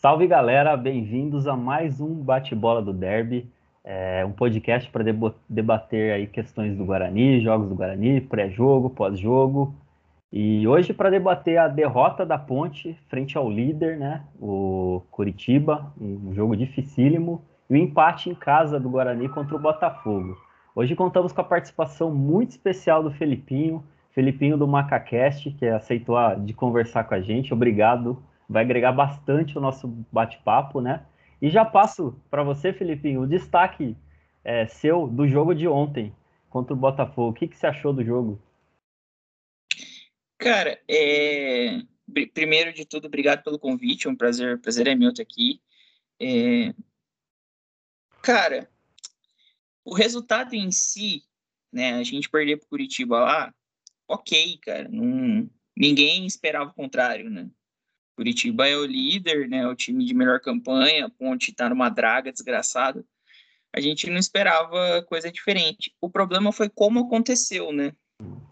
Salve galera, bem-vindos a mais um bate-bola do Derby, é um podcast para debater aí questões do Guarani, jogos do Guarani, pré-jogo, pós-jogo. E hoje para debater a derrota da Ponte frente ao líder, né, o Curitiba, um jogo dificílimo, e o empate em casa do Guarani contra o Botafogo. Hoje contamos com a participação muito especial do Felipinho, Felipinho do Macacast, que aceitou de conversar com a gente. Obrigado, vai agregar bastante o nosso bate-papo, né? E já passo para você, Felipinho, o destaque é, seu do jogo de ontem contra o Botafogo. O que, que você achou do jogo? Cara, é... primeiro de tudo, obrigado pelo convite. É um prazer, prazer é meu estar aqui. É... Cara, o resultado em si, né, a gente perder para Curitiba lá, ok, cara, não, ninguém esperava o contrário, né? Curitiba é o líder, né, o time de melhor campanha, a Ponte está numa draga desgraçada. A gente não esperava coisa diferente. O problema foi como aconteceu, né?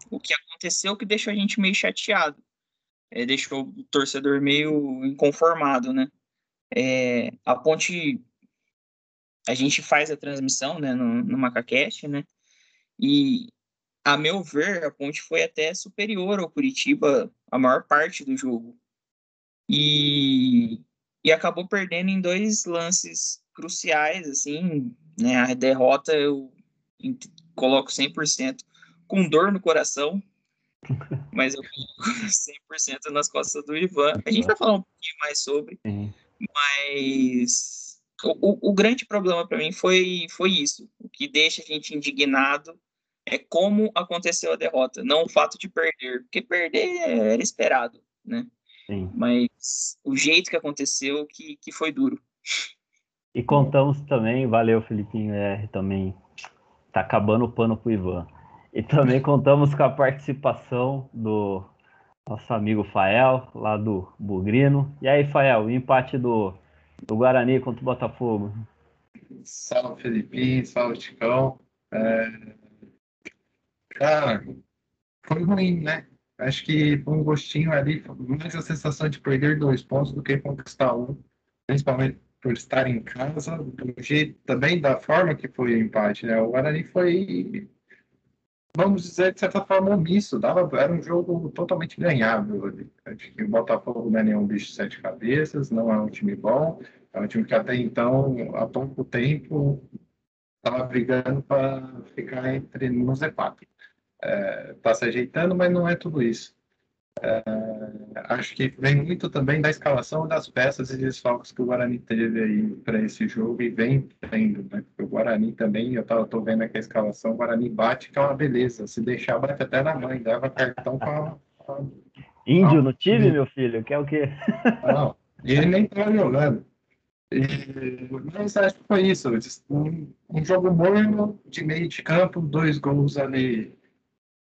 O que aconteceu que deixou a gente meio chateado. É, deixou o torcedor meio inconformado, né? É, a Ponte a gente faz a transmissão né, no, no MacaCast, né? E, a meu ver, a Ponte foi até superior ao Curitiba a maior parte do jogo. E, e acabou perdendo em dois lances cruciais, assim, né? A derrota eu coloco 100% com dor no coração, mas eu coloco 100% nas costas do Ivan. A gente vai falar um pouquinho mais sobre, mas o, o, grande problema para mim foi, foi isso. O que deixa a gente indignado é como aconteceu a derrota, não o fato de perder, porque perder era esperado, né? Sim. Mas o jeito que aconteceu que, que foi duro. E contamos também, valeu Felipinho R também, tá acabando o pano pro Ivan. E também contamos com a participação do nosso amigo Fael, lá do Bugrino. E aí, Fael, o empate do do Guarani contra o Botafogo. Salve, Felipinho, salve, Ticão. É... Cara, foi ruim, né? Acho que foi um gostinho ali, mais a sensação de perder dois pontos do que conquistar um, principalmente por estar em casa, do jeito também da forma que foi o empate, né? O Guarani foi vamos dizer, de certa forma, omisso. Dava, era um jogo totalmente ganhável. Acho que o Botafogo não é nenhum bicho de sete cabeças, não é um time bom. É um time que até então, há pouco tempo, estava brigando para ficar entre no Z4. Está é, tá se ajeitando, mas não é tudo isso. É, acho que vem muito também da escalação das peças e desfalques que o Guarani teve aí para esse jogo e vem tendo, né? Porque o Guarani também, eu tô vendo aqui a escalação, o Guarani bate, que é uma beleza. Se deixar, bate até na mãe, leva cartão para. Índio no time, meu filho? Quer o quê? Não, ele nem tá jogando. E, mas acho que foi isso. Um, um jogo morno de meio de campo, dois gols ali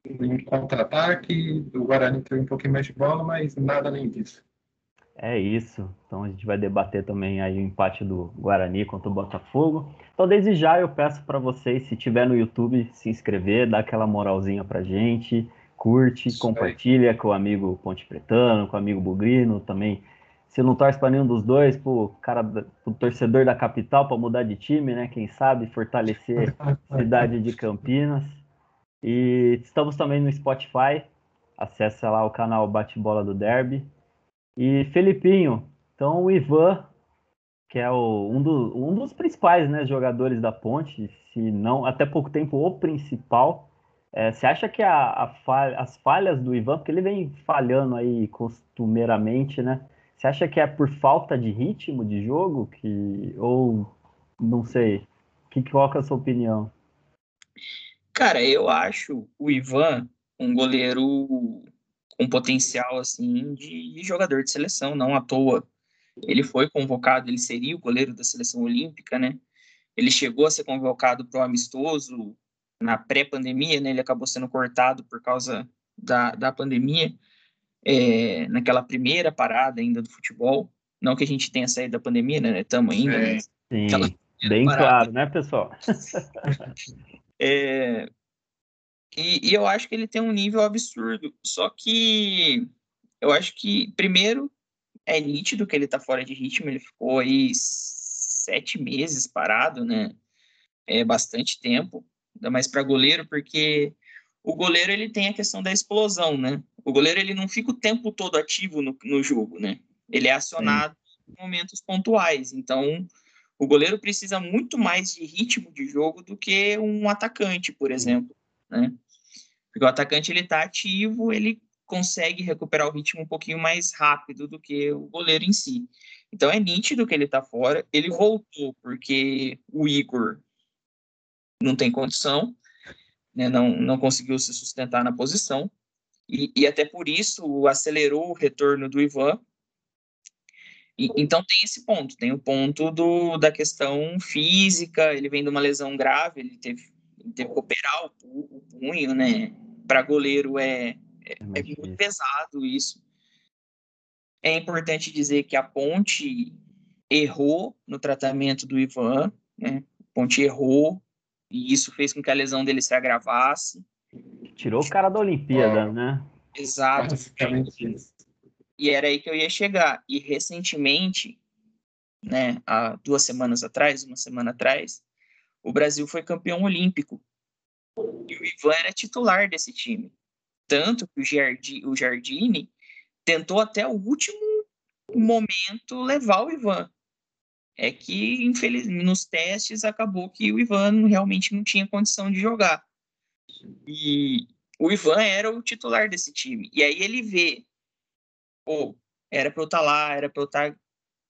em contra-ataque, o Guarani teve um pouquinho mais de bola, mas nada além disso. É isso. Então a gente vai debater também aí o empate do Guarani contra o Botafogo. Então desde já eu peço para vocês, se tiver no YouTube, se inscrever, dar aquela moralzinha pra gente, curte, isso compartilha aí. com o amigo Ponte Pretano, com o amigo Bugrino também. Se não torce para nenhum dos dois, pro cara, pro torcedor da capital para mudar de time, né? Quem sabe fortalecer a cidade de Campinas. E estamos também no Spotify. Acesse lá o canal Bate-Bola do Derby. E Felipinho, então o Ivan, que é o, um, do, um dos principais né, jogadores da Ponte, se não até pouco tempo o principal. É, você acha que a, a falha, as falhas do Ivan, porque ele vem falhando aí costumeiramente, né? Você acha que é por falta de ritmo de jogo que ou não sei? Que qual é a sua opinião? Cara, eu acho o Ivan um goleiro com potencial assim de jogador de seleção, não à toa. Ele foi convocado, ele seria o goleiro da seleção olímpica, né? Ele chegou a ser convocado para o amistoso na pré-pandemia, né? Ele acabou sendo cortado por causa da, da pandemia, é, naquela primeira parada ainda do futebol. Não que a gente tenha saído da pandemia, né? Estamos ainda. É, sim, bem parada. claro, né, pessoal? É, e, e, eu acho que ele tem um nível absurdo. Só que eu acho que, primeiro, é nítido que ele tá fora de ritmo, ele ficou aí sete meses parado, né? É bastante tempo, ainda mais para goleiro, porque o goleiro ele tem a questão da explosão, né? O goleiro ele não fica o tempo todo ativo no, no jogo, né? Ele é acionado Sim. em momentos pontuais. Então, o goleiro precisa muito mais de ritmo de jogo do que um atacante, por exemplo, né? Porque o atacante ele tá ativo, ele consegue recuperar o ritmo um pouquinho mais rápido do que o goleiro em si. Então é nítido que ele tá fora. Ele voltou porque o Igor não tem condição, né? não, não conseguiu se sustentar na posição. E, e até por isso acelerou o retorno do Ivan. E, então tem esse ponto, tem o ponto do, da questão física, ele vem de uma lesão grave, ele teve, ele teve que operar o, o punho, né? Para goleiro é, é, é muito pesado isso. É importante dizer que a Ponte errou no tratamento do Ivan, né? A Ponte errou e isso fez com que a lesão dele se agravasse. Tirou o cara da Olimpíada, é. né? Exato. E era aí que eu ia chegar. E recentemente, né, há duas semanas atrás, uma semana atrás, o Brasil foi campeão olímpico. E o Ivan era titular desse time. Tanto que o, Jardi, o Jardine tentou até o último momento levar o Ivan. É que, infelizmente, nos testes acabou que o Ivan realmente não tinha condição de jogar. E o Ivan era o titular desse time. E aí ele vê, pô, era para eu estar tá lá, era para eu estar. Tá,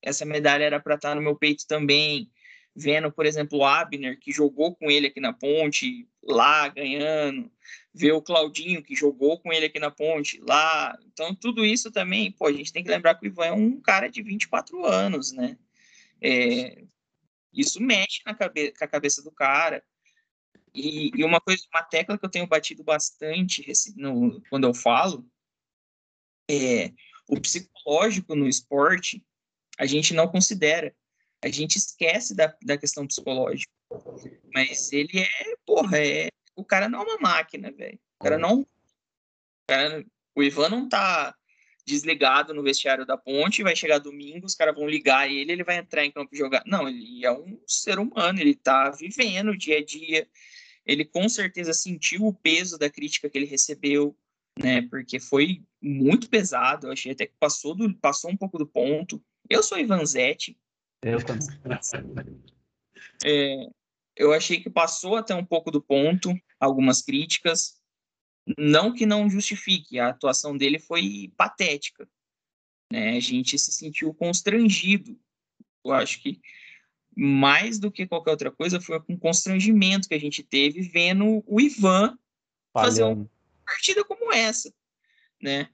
essa medalha era para estar tá no meu peito também. Vendo, por exemplo, o Abner, que jogou com ele aqui na ponte, lá ganhando ver o Claudinho, que jogou com ele aqui na ponte, lá. Então, tudo isso também, pô, a gente tem que lembrar que o Ivan é um cara de 24 anos, né? É, isso mexe na cabe com a cabeça do cara. E, e, uma coisa, uma tecla que eu tenho batido bastante no, quando eu falo é o psicológico no esporte, a gente não considera. A gente esquece da, da questão psicológica. Mas ele é, porra, é o cara não é uma máquina, velho. O cara não. O, cara, o Ivan não tá desligado no vestiário da ponte, vai chegar domingo, os caras vão ligar ele, ele vai entrar em campo jogar. Não, ele é um ser humano, ele tá vivendo o dia a dia. Ele com certeza sentiu o peso da crítica que ele recebeu, né? Porque foi muito pesado. Eu achei até que passou, do, passou um pouco do ponto. Eu sou Ivanzetti. Eu também. É, eu achei que passou até um pouco do ponto, algumas críticas. Não que não justifique, a atuação dele foi patética. Né? A gente se sentiu constrangido. Eu acho que mais do que qualquer outra coisa foi um constrangimento que a gente teve vendo o Ivan fazer uma partida como essa, né?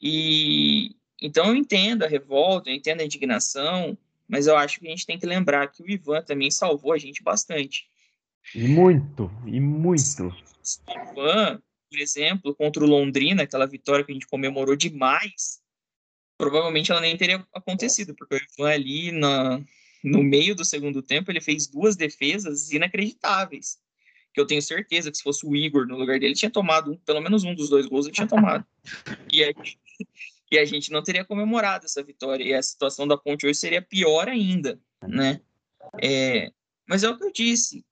E então eu entendo a revolta, eu entendo a indignação, mas eu acho que a gente tem que lembrar que o Ivan também salvou a gente bastante. E muito, e muito. O Ivan, por exemplo, contra o Londrina, aquela vitória que a gente comemorou demais, provavelmente ela nem teria acontecido, porque o Ivan ali na, no meio do segundo tempo, ele fez duas defesas inacreditáveis. Eu tenho certeza que se fosse o Igor no lugar dele, tinha tomado pelo menos um dos dois gols, ele tinha tomado. E aí, e a gente não teria comemorado essa vitória. E a situação da Ponte hoje seria pior ainda, né? É, mas é o que eu disse.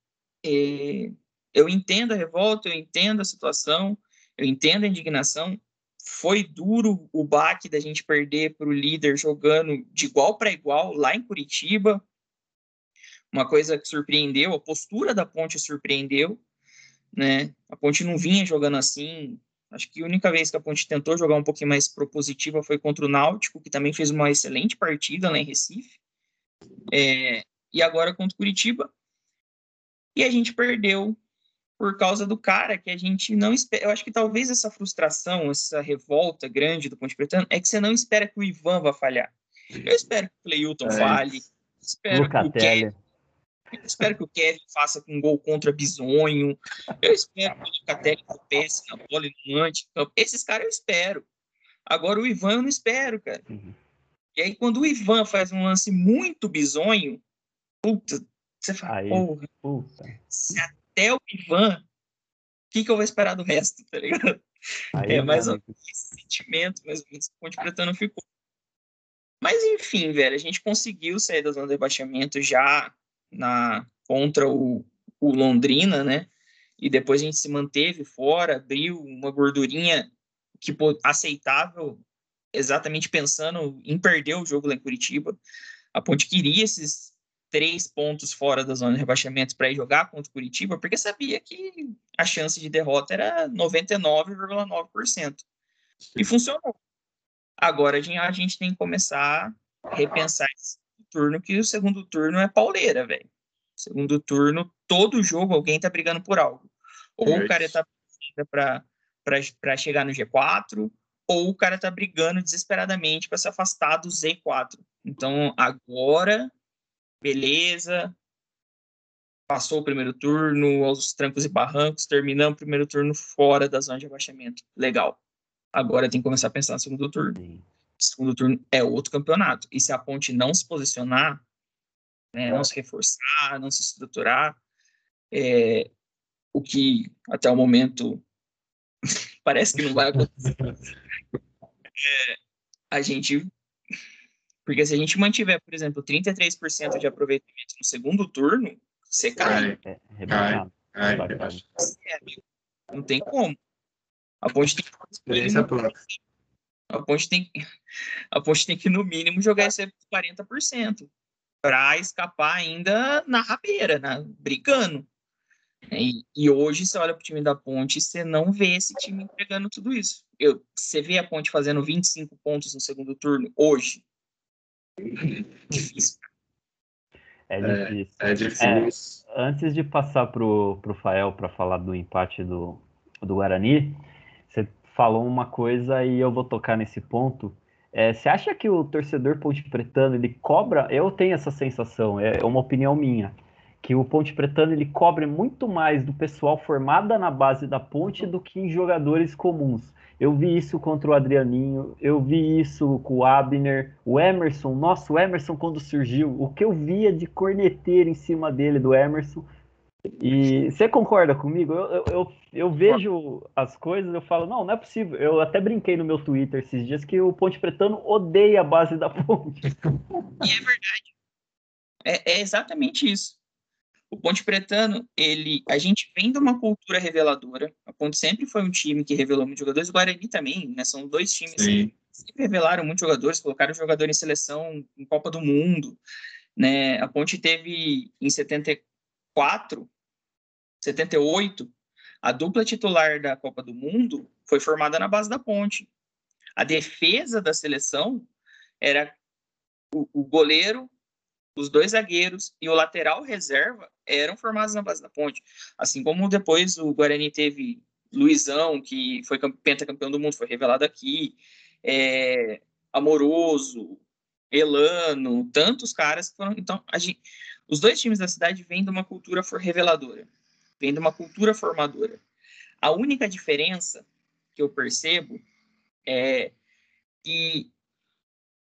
É, eu entendo a revolta, eu entendo a situação, eu entendo a indignação. Foi duro o baque da gente perder para o líder jogando de igual para igual lá em Curitiba. Uma coisa que surpreendeu, a postura da Ponte surpreendeu, né? A Ponte não vinha jogando assim, Acho que a única vez que a Ponte tentou jogar um pouquinho mais propositiva foi contra o Náutico, que também fez uma excelente partida lá em Recife. É, e agora contra o Curitiba. E a gente perdeu por causa do cara que a gente não espera. Eu acho que talvez essa frustração, essa revolta grande do Ponte Pretano é que você não espera que o Ivan vá falhar. Eu espero que o Cleilton é. falhe. Espero Lucatelli. que o Kevin eu espero que o Kevin faça com um gol contra Bisonho. Eu espero que o Locatelli tropece na bola e no anticampo. Esses caras eu espero. Agora o Ivan eu não espero, cara. Uhum. E aí, quando o Ivan faz um lance muito bizonho, puta, você fala, aí, porra, puta. se até o Ivan, o que, que eu vou esperar do resto, tá ligado? Aí, é mais ou menos esse sentimento, mais ou menos, Ponte Pretano ficou. Mas enfim, velho, a gente conseguiu sair da zona de rebaixamento já na contra o, o Londrina, né? E depois a gente se manteve fora, abriu uma gordurinha que aceitável, exatamente pensando em perder o jogo lá em Curitiba. A Ponte queria esses três pontos fora da zona de rebaixamento para ir jogar contra o Curitiba, porque sabia que a chance de derrota era 99,9%. E funcionou. Agora a gente tem que começar a repensar esse turno, que o segundo turno é pauleira, velho. Segundo turno, todo jogo alguém tá brigando por algo. Ou o cara tá para chegar no G4, ou o cara tá brigando desesperadamente para se afastar do Z4. Então, agora, beleza, passou o primeiro turno, aos trancos e barrancos, terminamos o primeiro turno fora da zona de abaixamento. Legal. Agora tem que começar a pensar no segundo turno. Segundo turno é outro campeonato. E se a ponte não se posicionar, né, não se reforçar, não se estruturar, é, o que até o momento parece que não vai acontecer. É, a gente. Porque se a gente mantiver, por exemplo, 33% de aproveitamento no segundo turno, você cai. É, é, cai. É, não tem como. A ponte tem que. A ponte tem, a ponte tem que, no mínimo, jogar esse 40% para escapar ainda na rabeira, na, brigando. E, e, hoje, você olha para o time da Ponte, você não vê esse time entregando tudo isso. Eu, você vê a Ponte fazendo 25 pontos no segundo turno hoje. Difícil. É difícil. É, é difícil. É, antes de passar para o Fael para falar do empate do, do Guarani, falou uma coisa e eu vou tocar nesse ponto. É, você acha que o torcedor ponte pretano ele cobra? Eu tenho essa sensação, é uma opinião minha que o Ponte Pretano ele cobre muito mais do pessoal formada na base da Ponte do que em jogadores comuns. Eu vi isso contra o Adrianinho, eu vi isso com o Abner, o Emerson. Nossa, o Emerson quando surgiu, o que eu via de corneteiro em cima dele do Emerson. E você concorda comigo? Eu, eu, eu, eu vejo as coisas, eu falo, não, não é possível. Eu até brinquei no meu Twitter esses dias que o Ponte Pretano odeia a base da Ponte. E é verdade. É, é exatamente isso. O Ponte Pretano, ele, a gente vem de uma cultura reveladora. A Ponte sempre foi um time que revelou muitos jogadores. O Guarani também, né? São dois times que sempre revelaram muitos jogadores, colocaram jogador em seleção em Copa do Mundo, né? A Ponte teve em 74, 78, a dupla titular da Copa do Mundo foi formada na base da Ponte. A defesa da seleção era o, o goleiro, os dois zagueiros e o lateral reserva eram formados na base da ponte. Assim como depois o Guarani teve Luizão, que foi pentacampeão do mundo, foi revelado aqui, é, Amoroso, Elano, tantos caras que foram. Então, gente, os dois times da cidade vêm de uma cultura reveladora, vêm de uma cultura formadora. A única diferença que eu percebo é que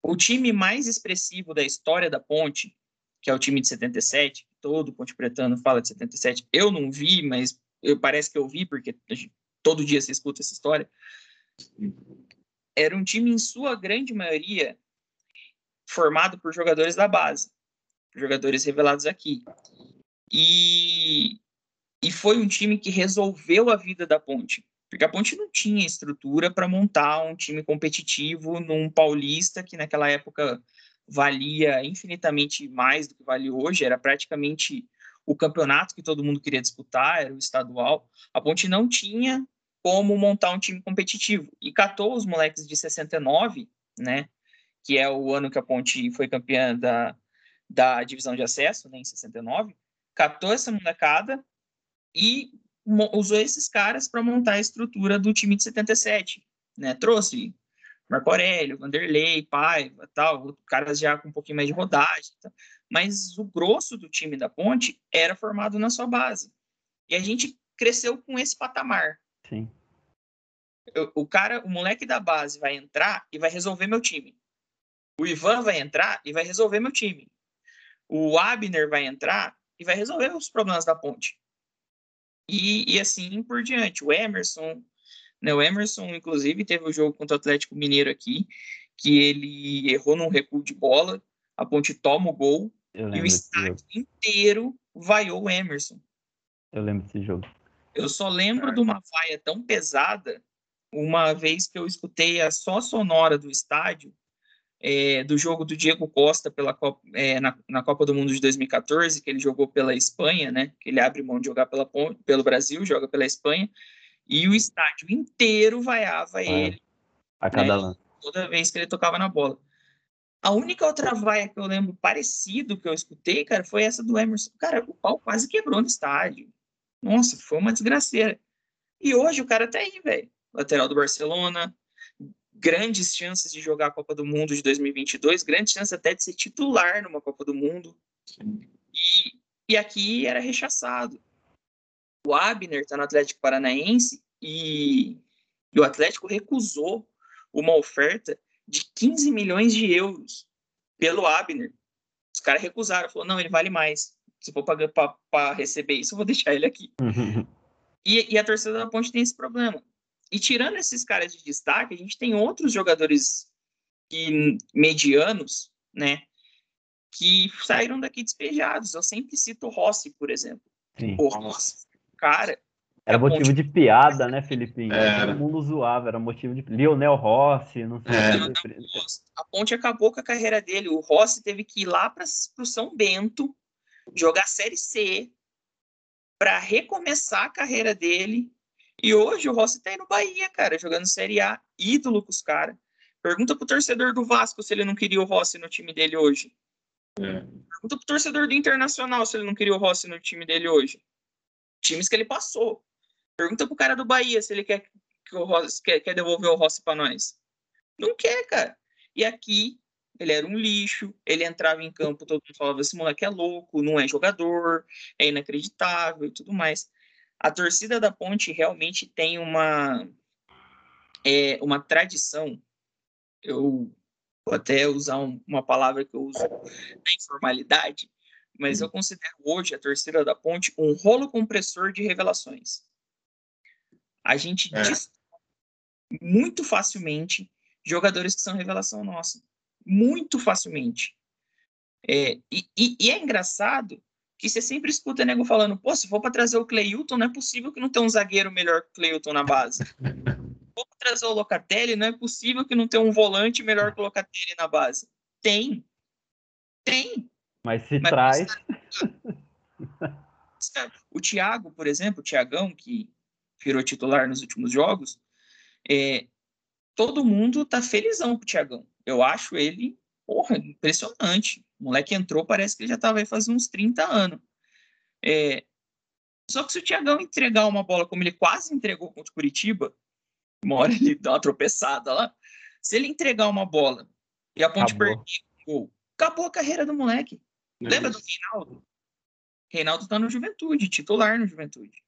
o time mais expressivo da história da Ponte, que é o time de 77, todo Ponte Pretano fala de 77. Eu não vi, mas eu, parece que eu vi, porque todo dia se escuta essa história. Era um time, em sua grande maioria, formado por jogadores da base, jogadores revelados aqui. E, e foi um time que resolveu a vida da Ponte. Porque a Ponte não tinha estrutura para montar um time competitivo num paulista que naquela época valia infinitamente mais do que vale hoje, era praticamente o campeonato que todo mundo queria disputar, era o estadual. A Ponte não tinha como montar um time competitivo e catou os moleques de 69, né, que é o ano que a Ponte foi campeã da, da divisão de acesso, né, em 69, catou essa molecada e usou esses caras para montar a estrutura do time de 77, né? Trouxe Marco Aurélio, Vanderlei, Paiva, tal, caras já com um pouquinho mais de rodagem, tá? mas o grosso do time da Ponte era formado na sua base. E a gente cresceu com esse patamar. Sim. O, o cara, o moleque da base vai entrar e vai resolver meu time. O Ivan vai entrar e vai resolver meu time. O Abner vai entrar e vai resolver os problemas da Ponte. E, e assim por diante. O Emerson, né, o Emerson, inclusive, teve o um jogo contra o Atlético Mineiro aqui, que ele errou num recuo de bola, a Ponte toma o gol e o estádio inteiro vaiou o Emerson. Eu lembro desse jogo. Eu só lembro de uma vaia tão pesada uma vez que eu escutei a só sonora do estádio é, do jogo do Diego Costa pela Copa, é, na, na, Copa do Mundo de 2014, que ele jogou pela Espanha, né? Que ele abre mão de jogar pela, pelo Brasil, joga pela Espanha, e o estádio inteiro vaiava ah, ele. A cada né. Toda vez que ele tocava na bola. A única outra vaia que eu lembro parecido que eu escutei, cara, foi essa do Emerson. Cara, o pau quase quebrou no estádio. Nossa, foi uma desgraceira. E hoje o cara tá aí, velho. Lateral do Barcelona, grandes chances de jogar a Copa do Mundo de 2022, grandes chances até de ser titular numa Copa do Mundo. E, e aqui era rechaçado. O Abner está no Atlético Paranaense e, e o Atlético recusou uma oferta de 15 milhões de euros pelo Abner. Os caras recusaram, falou, não, ele vale mais. Se for para receber isso, eu vou deixar ele aqui. e, e a torcida da Ponte tem esse problema. E tirando esses caras de destaque, a gente tem outros jogadores que, medianos, né? Que saíram daqui despejados. Eu sempre cito o Rossi, por exemplo. Sim. O Rossi, cara. Era motivo ponte... de piada, né, Felipinho? É. Todo mundo zoava, era motivo de. Lionel Rossi, não sei. É. A ponte acabou com a carreira dele. O Rossi teve que ir lá para o São Bento jogar Série C para recomeçar a carreira dele e hoje o Rossi tá aí no Bahia, cara, jogando Série A, ídolo com os caras. Pergunta pro torcedor do Vasco se ele não queria o Rossi no time dele hoje. É. Pergunta pro torcedor do Internacional se ele não queria o Rossi no time dele hoje. Times que ele passou. Pergunta pro cara do Bahia se ele quer que o Rossi quer, quer devolver o Rossi para nós. Não quer, cara. E aqui ele era um lixo, ele entrava em campo, todo mundo falava: esse moleque é louco, não é jogador, é inacreditável e tudo mais a torcida da Ponte realmente tem uma é, uma tradição. Eu vou até usar um, uma palavra que eu uso na informalidade, mas eu considero hoje a torcida da Ponte um rolo compressor de revelações. A gente é. muito facilmente jogadores que são revelação nossa. Muito facilmente. É, e, e, e, é engraçado que você sempre escuta nego falando, pô, se for para trazer o Cleilton, não é possível que não tenha um zagueiro melhor que o Cleilton na base. se for para trazer o Locatelli, não é possível que não tenha um volante melhor que o Locatelli na base. Tem. Tem. Mas se Mas, traz... o Thiago, por exemplo, o Thiagão, que virou titular nos últimos jogos, é, todo mundo tá felizão com o Thiagão. Eu acho ele, porra, impressionante. O moleque entrou, parece que ele já estava aí faz uns 30 anos. É, só que se o Tiagão entregar uma bola como ele quase entregou contra o Curitiba, uma hora ele dá uma tropeçada lá. Se ele entregar uma bola e a ponte perder o gol, acabou a carreira do moleque. É Lembra do Reinaldo? Reinaldo tá no Juventude, titular no Juventude.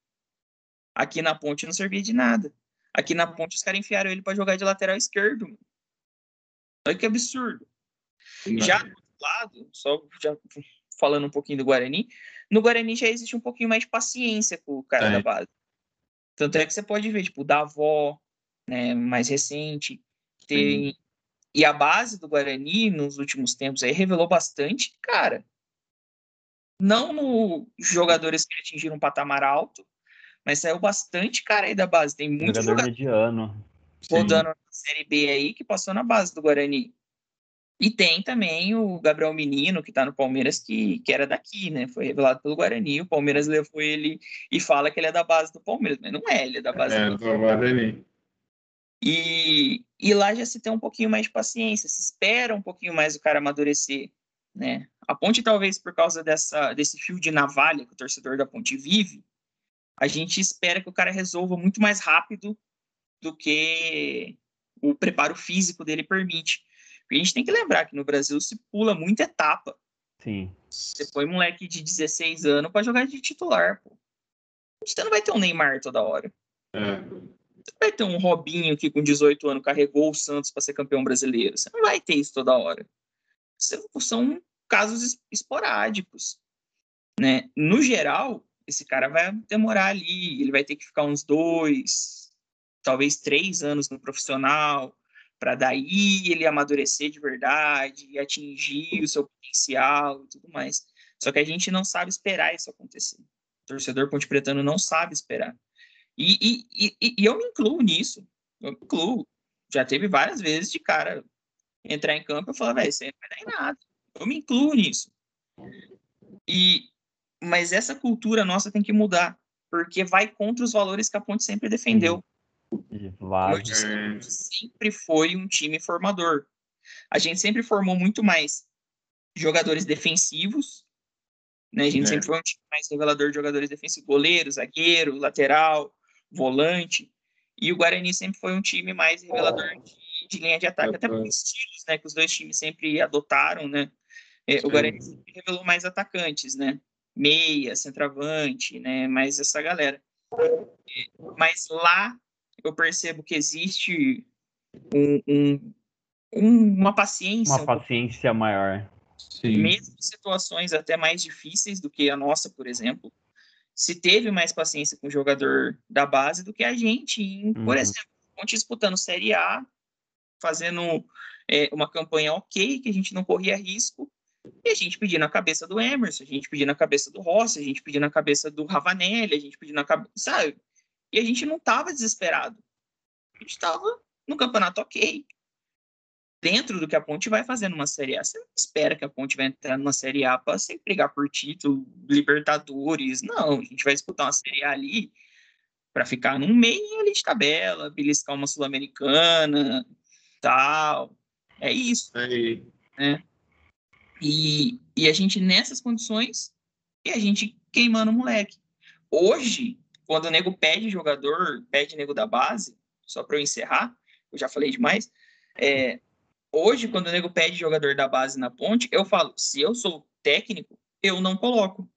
Aqui na ponte não servia de nada. Aqui na ponte os caras enfiaram ele para jogar de lateral esquerdo. Olha que absurdo. Já lado, só já falando um pouquinho do Guarani, no Guarani já existe um pouquinho mais de paciência com o cara é. da base. Tanto é que você pode ver, tipo, o Davó, né, mais recente, tem... Uhum. E a base do Guarani, nos últimos tempos, aí revelou bastante, cara. Não no jogadores que atingiram um patamar alto, mas saiu bastante cara aí da base. Tem muito jogador, jogador mediano. Rodando na Série B aí que passou na base do Guarani. E tem também o Gabriel Menino, que está no Palmeiras, que, que era daqui, né? Foi revelado pelo Guarani. O Palmeiras levou ele e fala que ele é da base do Palmeiras, mas não é, ele é da base é, do Guarani. E, e lá já se tem um pouquinho mais de paciência, se espera um pouquinho mais o cara amadurecer, né? A Ponte, talvez por causa dessa, desse fio de navalha que o torcedor da Ponte vive, a gente espera que o cara resolva muito mais rápido do que o preparo físico dele permite. Porque a gente tem que lembrar que no Brasil se pula muita etapa. Sim. Você põe moleque de 16 anos para jogar de titular, pô. Você não vai ter um Neymar toda hora. É. Você não vai ter um Robinho que com 18 anos carregou o Santos para ser campeão brasileiro. Você não vai ter isso toda hora. São casos esporádicos. Né? No geral, esse cara vai demorar ali, ele vai ter que ficar uns dois, talvez três anos no profissional, para daí ele amadurecer de verdade e atingir o seu potencial e tudo mais. Só que a gente não sabe esperar isso acontecer. O torcedor ponte pretano não sabe esperar. E, e, e, e eu me incluo nisso. Eu me incluo. Já teve várias vezes de cara entrar em campo e falar, velho, aí não vai dar em nada. Eu me incluo nisso. E, mas essa cultura nossa tem que mudar, porque vai contra os valores que a Ponte sempre defendeu. Vai. sempre foi um time formador. A gente sempre formou muito mais jogadores defensivos, né? A gente é. sempre foi um time mais revelador de jogadores defensivos, goleiro, zagueiro, lateral, volante. E o Guarani sempre foi um time mais revelador de, de linha de ataque, até por estilos, né? Que os dois times sempre adotaram, né? É, o Guarani sempre revelou mais atacantes, né? Meia, centroavante, né? Mais essa galera. É, mas lá eu percebo que existe um, um, uma paciência. Uma paciência um maior. Sim. Mesmo em situações até mais difíceis do que a nossa, por exemplo, se teve mais paciência com o jogador da base do que a gente. Em, uhum. Por exemplo, disputando Série A, fazendo é, uma campanha ok, que a gente não corria risco, e a gente pedindo a cabeça do Emerson, a gente pedindo a cabeça do Rossi, a gente pedindo a cabeça do Ravanelli, a gente pedindo a cabeça, sabe? E a gente não estava desesperado. A gente estava no campeonato ok. Dentro do que a Ponte vai fazer numa Série A. Você não espera que a Ponte vai entrar numa Série A para sempre brigar por título, Libertadores. Não, a gente vai disputar uma Série A ali para ficar num meio ali de tabela, beliscar uma Sul-Americana, tal. É isso. É. Né? E, e a gente nessas condições e a gente queimando o moleque. Hoje, quando o nego pede jogador, pede nego da base, só para eu encerrar, eu já falei demais. É, hoje, quando o nego pede jogador da base na ponte, eu falo: se eu sou técnico, eu não coloco.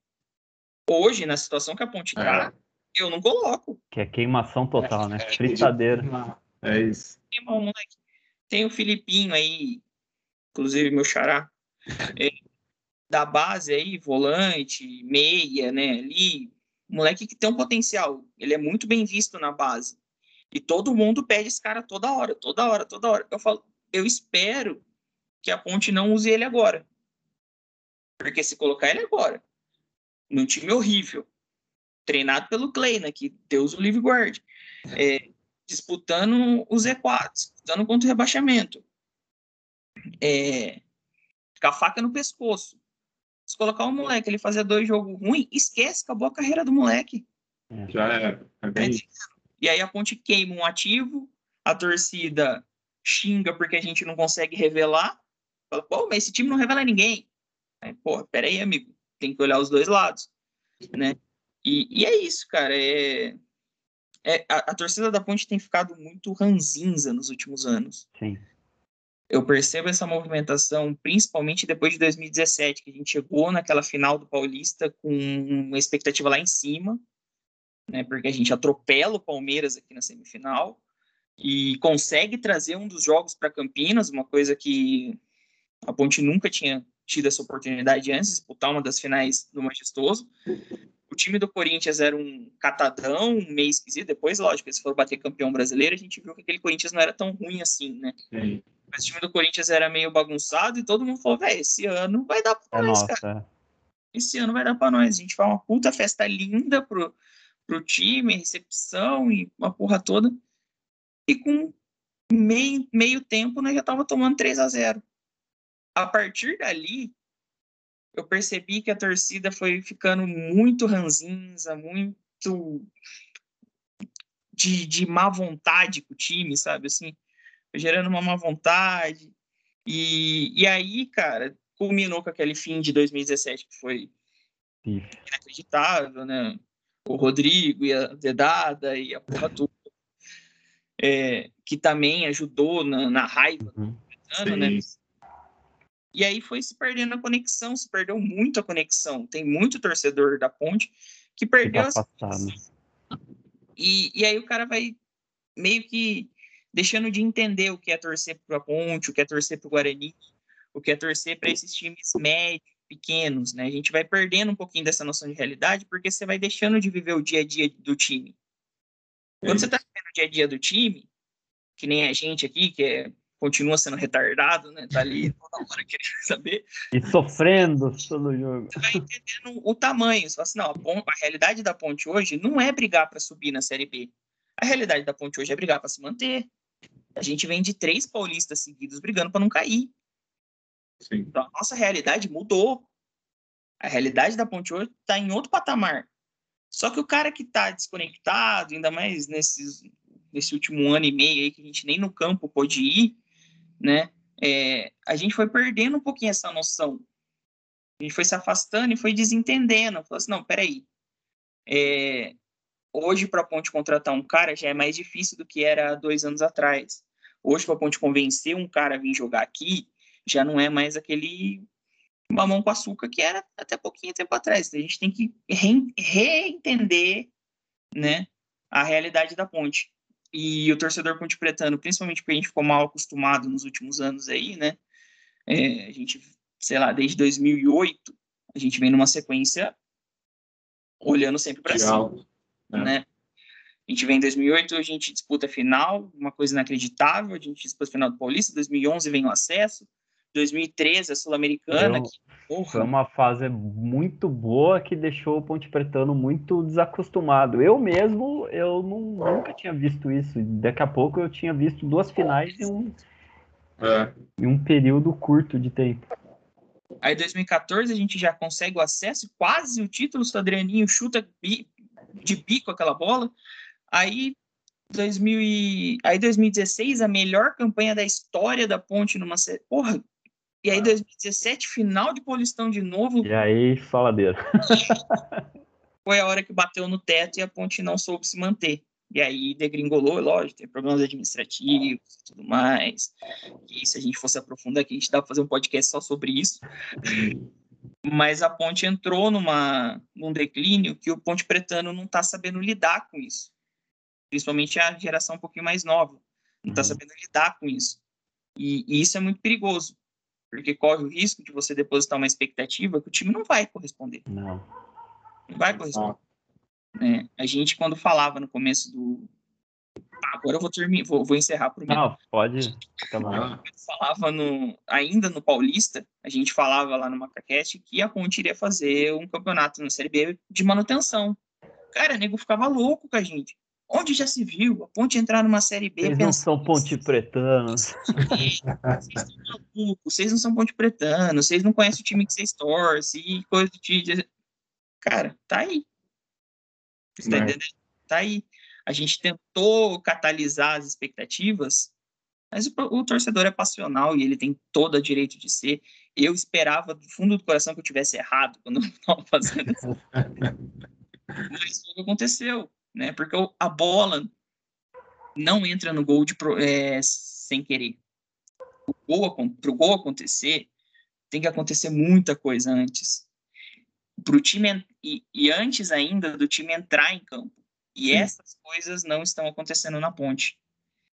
Hoje, na situação que a ponte está, é. eu não coloco. Que é queimação total, né? É, Fritadeira. É isso. Tem o Filipinho aí, inclusive meu xará, é, da base aí, volante, meia, né? Ali, moleque que tem um potencial, ele é muito bem visto na base. E todo mundo pede esse cara toda hora, toda hora, toda hora. Eu falo, eu espero que a Ponte não use ele agora. Porque se colocar ele agora, num time horrível, treinado pelo Kleina, que Deus o livre guarde, é, disputando o Z4, disputando contra o rebaixamento, é, com a faca no pescoço, se colocar um moleque, ele fazer dois jogos ruins, esquece, acabou a carreira do moleque. É. Já é. é bem... E aí a ponte queima um ativo, a torcida xinga porque a gente não consegue revelar. Fala, pô, mas esse time não revela ninguém. Aí, pô, peraí, amigo, tem que olhar os dois lados, né? E, e é isso, cara. É, é a, a, torcida da Ponte tem ficado muito ranzinza nos últimos anos. Sim eu percebo essa movimentação principalmente depois de 2017, que a gente chegou naquela final do Paulista com uma expectativa lá em cima, né, porque a gente atropela o Palmeiras aqui na semifinal e consegue trazer um dos jogos para Campinas, uma coisa que a Ponte nunca tinha tido essa oportunidade antes, disputar uma das finais do Majestoso. O time do Corinthians era um catadão, meio esquisito. Depois, lógico, eles foram bater campeão brasileiro, a gente viu que aquele Corinthians não era tão ruim assim, né? Sim. Mas o time do Corinthians era meio bagunçado e todo mundo falou, velho, esse ano vai dar pra é nós, nossa. cara. Esse ano vai dar pra nós. A gente faz uma puta festa linda pro, pro time, recepção e uma porra toda. E com meio, meio tempo nós já tava tomando 3 a 0 A partir dali, eu percebi que a torcida foi ficando muito ranzinza, muito de, de má vontade com o time, sabe? Assim, gerando uma má vontade. E, e aí, cara, culminou com aquele fim de 2017 que foi inacreditável, né? O Rodrigo e a Dedada e a porra toda. É, que também ajudou na, na raiva uhum. ano, né? E aí foi se perdendo a conexão, se perdeu muito a conexão. Tem muito torcedor da ponte que perdeu as... e, e aí o cara vai meio que deixando de entender o que é torcer para a Ponte, o que é torcer para o Guarani, o que é torcer para esses times médios, pequenos, né? A gente vai perdendo um pouquinho dessa noção de realidade porque você vai deixando de viver o dia a dia do time. Quando é. você está vivendo o dia a dia do time, que nem a gente aqui, que é continua sendo retardado, né? Tá ali toda hora querendo saber. E sofrendo todo jogo. Você vai entendendo o tamanho. Você fala assim, não, a, a realidade da ponte hoje não é brigar para subir na Série B. A realidade da ponte hoje é brigar para se manter. A gente vem de três paulistas seguidos brigando para não cair. Sim. Então a nossa realidade mudou. A realidade da ponte hoje está em outro patamar. Só que o cara que está desconectado, ainda mais nesses, nesse último ano e meio aí que a gente nem no campo pôde ir, né? É, a gente foi perdendo um pouquinho essa noção. A gente foi se afastando e foi desentendendo. Falou assim, não, peraí. É, hoje, para a Ponte contratar um cara, já é mais difícil do que era dois anos atrás. Hoje, para a Ponte convencer um cara a vir jogar aqui, já não é mais aquele mamão com açúcar que era até pouquinho tempo atrás. A gente tem que re reentender né, a realidade da Ponte. E o torcedor ponte pretano, principalmente porque a gente ficou mal acostumado nos últimos anos aí, né? É, a gente, sei lá, desde 2008, a gente vem numa sequência olhando sempre para cima, é. né? A gente vem em 2008, a gente disputa a final, uma coisa inacreditável, a gente disputa a final do Paulista, 2011 vem o acesso, 2013 a Sul-Americana. Foi uma fase muito boa que deixou o Ponte Pretano muito desacostumado. Eu mesmo, eu não, nunca tinha visto isso. Daqui a pouco eu tinha visto duas finais em um, é. em um período curto de tempo. Aí 2014 a gente já consegue o acesso, quase o título, o Adrianinho chuta de bico aquela bola. Aí 2000 e... aí 2016 a melhor campanha da história da Ponte numa série. Porra, e aí, 2017, final de Paulistão de novo. E aí, faladeira. Foi a hora que bateu no teto e a ponte não soube se manter. E aí degringolou, lógico, tem problemas administrativos e tudo mais. E se a gente fosse aprofundar aqui, a gente dá para fazer um podcast só sobre isso. Mas a ponte entrou numa, num declínio que o Ponte Pretano não está sabendo lidar com isso. Principalmente a geração um pouquinho mais nova. Não está uhum. sabendo lidar com isso. E, e isso é muito perigoso porque corre o risco de você depositar uma expectativa que o time não vai corresponder. Não. Não vai corresponder. É, a gente, quando falava no começo do. Agora eu vou terminar, vou, vou encerrar por mim. Não, pode. Tá falava no, ainda no Paulista, a gente falava lá no Macacast que a Ponte iria fazer um campeonato na Série B de manutenção. Cara, o nego ficava louco com a gente. Onde já se viu a Ponte entrar numa Série B? Vocês não são Ponte Pretanos. Vocês estão malucos, vocês não são Ponte Pretanos, vocês não conhecem o time que vocês torcem e coisa do tipo. Cara, tá aí. Você tá entendendo? Tá aí. A gente tentou catalisar as expectativas, mas o, o, torcedor é passional e ele tem todo o direito de ser. Eu esperava do fundo do coração que eu tivesse errado quando eu estava fazendo isso. mas foi o que aconteceu né? Porque a bola não entra no gol de, é, sem querer. Para o gol acontecer, tem que acontecer muita coisa antes. Pro time, e, e antes ainda do time entrar em campo. E essas coisas não estão acontecendo na ponte.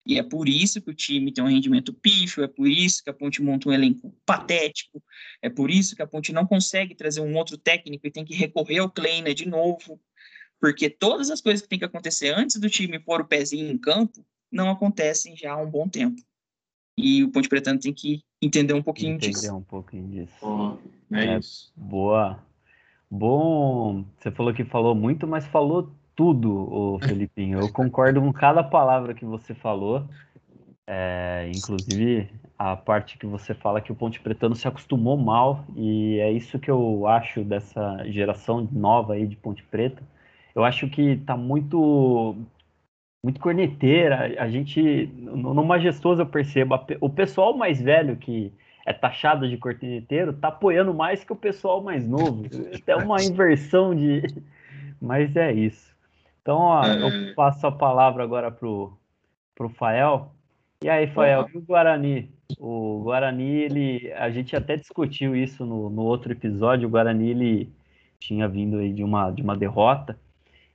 E é por isso que o time tem um rendimento pífio, é por isso que a Ponte monta um elenco patético, é por isso que a Ponte não consegue trazer um outro técnico e tem que recorrer ao Kleiner de novo, porque todas as coisas que tem que acontecer antes do time pôr o pezinho em campo não acontecem já há um bom tempo. E o Ponte Pretano tem que entender um pouquinho entender disso. Entender um pouquinho disso. Oh, é, é, isso. Boa. Bom, você falou que falou muito, mas falou tudo, o Felipinho. Eu concordo com cada palavra que você falou. É, inclusive a parte que você fala que o Ponte Pretano se acostumou mal, e é isso que eu acho dessa geração nova aí de Ponte Preta eu acho que tá muito muito corneteira. A gente, no Majestoso, eu percebo, o pessoal mais velho que é taxado de corneteiro tá apoiando mais que o pessoal mais novo. É uma inversão de. Mas é isso. Então, ó, eu é. passo a palavra agora pro, pro Fael. E aí, Fael, e o Guarani? O Guarani, ele, a gente até discutiu isso no, no outro episódio. O Guarani, ele tinha vindo aí de uma, de uma derrota.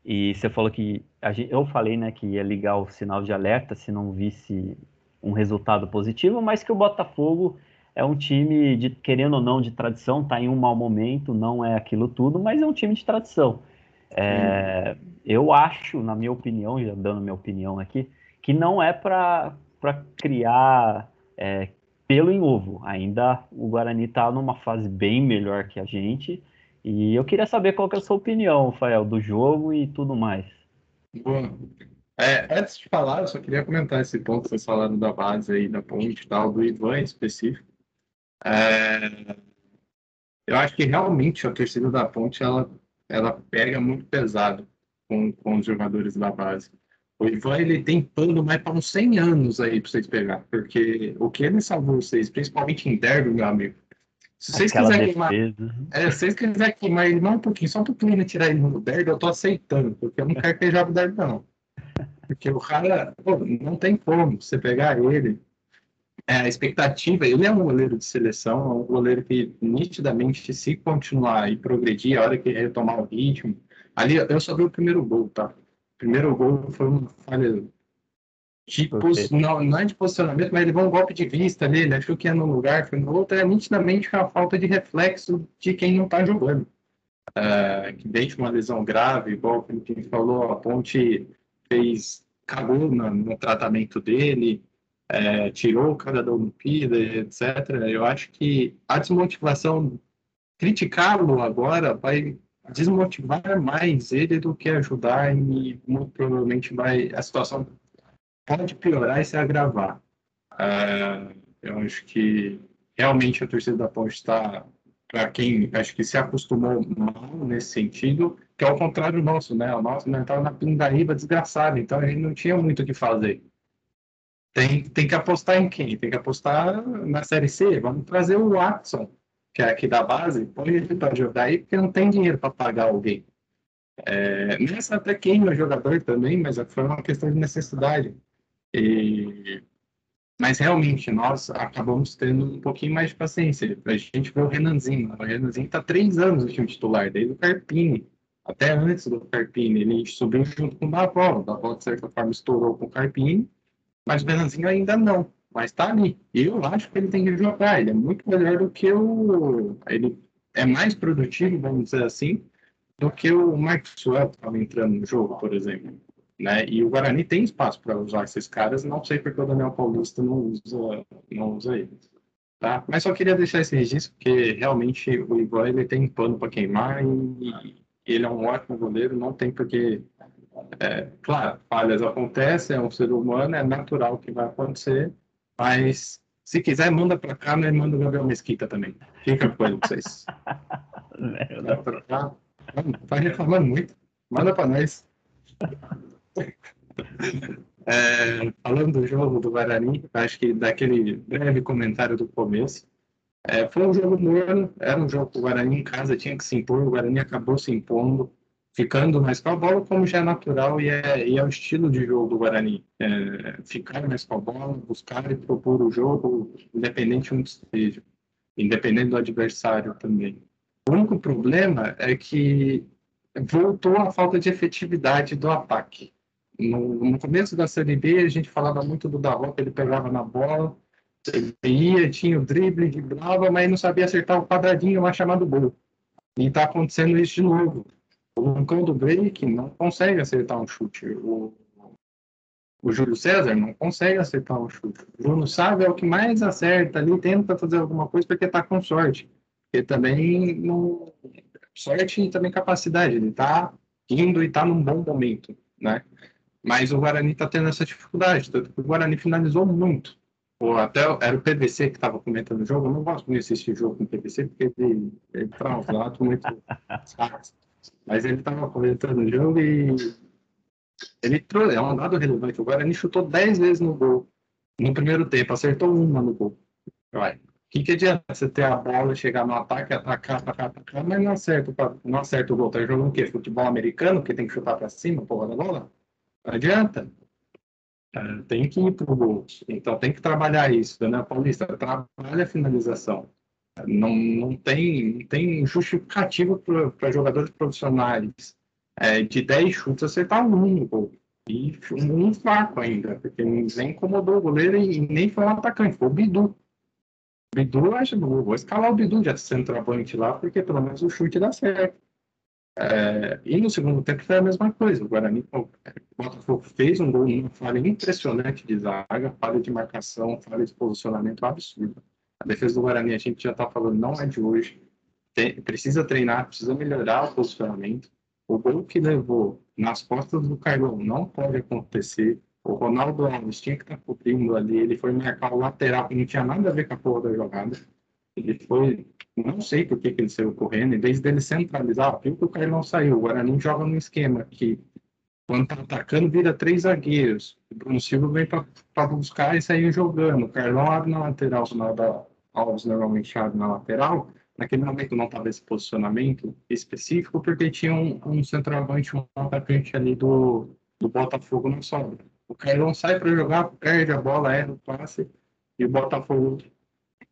E você falou que gente, eu falei, né, que ia ligar o sinal de alerta se não visse um resultado positivo, mas que o Botafogo é um time de querendo ou não de tradição, tá em um mau momento, não é aquilo tudo, mas é um time de tradição. É, eu acho, na minha opinião, já dando minha opinião aqui, que não é para criar é, pelo em ovo. Ainda o Guarani está numa fase bem melhor que a gente. E eu queria saber qual que é a sua opinião, Rafael, do jogo e tudo mais. Bom, é, antes de falar, eu só queria comentar esse ponto que vocês falaram da base aí, da ponte e tal, do Ivan em específico. É, eu acho que realmente a torcida da ponte, ela, ela pega muito pesado com, com os jogadores da base. O Ivan, ele tem pano mais para uns 100 anos aí para vocês pegar, porque o que ele salvou vocês, principalmente em derby, meu amigo, se vocês quiserem queimar, é, se vocês quiserem queimar ele mais um pouquinho, só um pouquinho tirar ele no derby, eu tô aceitando, porque eu não quero que ele jogue derby, não. Porque o cara, pô, não tem como você pegar ele. É, a expectativa, ele é um goleiro de seleção, é um goleiro que nitidamente, se continuar e progredir, a hora que retomar o ritmo. Ali, eu só vi o primeiro gol, tá? O primeiro gol foi uma falha de não, não é de posicionamento, mas ele levou um golpe de vista ali, ele achou que ia num lugar, foi no outro, é nitidamente uma falta de reflexo de quem não está jogando. Uh, que deixa uma lesão grave, igual o Felipe falou, a Ponte fez, cagou no, no tratamento dele, é, tirou o cara da Olimpíada, etc. Eu acho que a desmotivação, criticá-lo agora vai desmotivar mais ele do que ajudar e muito provavelmente vai a situação pode piorar e se agravar. Uh, eu acho que realmente a torcida da Ponte está, para quem acho que se acostumou mal nesse sentido, que é o contrário nosso, né? O nosso né, estava na pindaíba desgraçada, então a gente não tinha muito o que fazer. Tem, tem que apostar em quem? Tem que apostar na Série C. Vamos trazer o Watson, que é aqui da base, põe ele para jogar aí, porque não tem dinheiro para pagar alguém. É, nessa até quem é jogador também, mas foi uma questão de necessidade. E, mas realmente nós acabamos tendo um pouquinho mais de paciência. A gente vê o Renanzinho. O Renanzinho está três anos no time titular, desde o Carpini. Até antes do Carpini, ele subiu junto com o Davó. O Davó, de certa forma, estourou com o Carpini, mas o Renanzinho ainda não. Mas está ali. Eu acho que ele tem que jogar. Ele é muito melhor do que o. Ele é mais produtivo, vamos dizer assim, do que o Maxwell que estava entrando no jogo, por exemplo. Né? E o Guarani tem espaço para usar esses caras, não sei porque o Daniel Paulista não usa, não usa eles. Tá? Mas só queria deixar esse registro, porque realmente o Ivan ele tem pano para queimar e, ele é um ótimo goleiro, não tem porque. É, claro, falhas acontecem, é um ser humano, é natural que vai acontecer, mas se quiser, manda para cá, mas manda o Gabriel Mesquita também. Fica com ele, vocês. Vai reclamando muito, manda para nós. É, falando do jogo do Guarani, acho que daquele breve comentário do começo, é, foi um jogo morno, era um jogo que o Guarani em casa tinha que se impor, o Guarani acabou se impondo, ficando mais com a bola, como já é natural e é, e é o estilo de jogo do Guarani. É, ficar mais com a bola, buscar e propor o jogo, independente onde esteja, independente do adversário também. O único problema é que voltou a falta de efetividade do ataque. No, no, começo da Série B, a gente falava muito do Dalot, ele pegava na bola, ele ia, tinha o drible, driblava, mas não sabia acertar o quadradinho lá chamado gol. E está acontecendo isso de novo. O Lucão do Break não consegue acertar um chute. O, o Júlio César não consegue acertar um chute. O Bruno Sávio é o que mais acerta ali, tenta fazer alguma coisa porque está com sorte. Porque também não. Sorte e também capacidade. Ele está indo e está num bom momento, né? Mas o Guarani está tendo essa dificuldade, tanto que o Guarani finalizou muito. Ou até era o PVC que estava comentando o jogo. Eu não gosto de assistir jogo com o PVC, porque ele, ele traz lados muito Mas ele estava comentando o jogo e ele trouxe, é um dado relevante. O Guarani chutou 10 vezes no gol no primeiro tempo, acertou uma no gol. Vai. O que, que adianta você ter a bola, chegar no ataque, atacar, atacar, atacar, mas não acerta, não acerta o gol? Tá jogando o quê? Futebol americano, que tem que chutar para cima, porra da bola? Não adianta. É, tem que ir para o gol. Então tem que trabalhar isso. Daniel Paulista trabalha a finalização. Não, não, tem, não tem justificativo para jogadores profissionais é, de 10 chutes acertar um no gol. E um fraco ainda, porque nem incomodou o goleiro e nem foi um atacante, foi o Bidu. Bidu, acho, vou escalar o Bidu de centroavante lá, porque pelo menos o chute dá certo. É, e no segundo tempo foi a mesma coisa. O Guarani, o Botafogo fez um gol, uma falha impressionante de zaga, falha de marcação, falha de posicionamento absurda. A defesa do Guarani, a gente já está falando, não é de hoje. Tem, precisa treinar, precisa melhorar o posicionamento. O gol que levou nas costas do Carlão não pode acontecer. O Ronaldo Alves tinha que estar tá cobrindo ali. Ele foi marcar o lateral, que não tinha nada a ver com a porra da jogada. Ele foi não sei por que, que ele saiu correndo, em vez dele centralizar, viu que o Carlão saiu. O Guarani joga no esquema que, quando tá atacando, vira três zagueiros. O Bruno Silva vem para buscar e sair jogando. O Carlão abre na lateral, o Alves normalmente abre na lateral. Naquele momento não estava esse posicionamento específico, porque tinha um, um centroavante, um atacante ali do, do Botafogo no sobra. O Carlão sai para jogar, perde a bola, erra o passe, e o Botafogo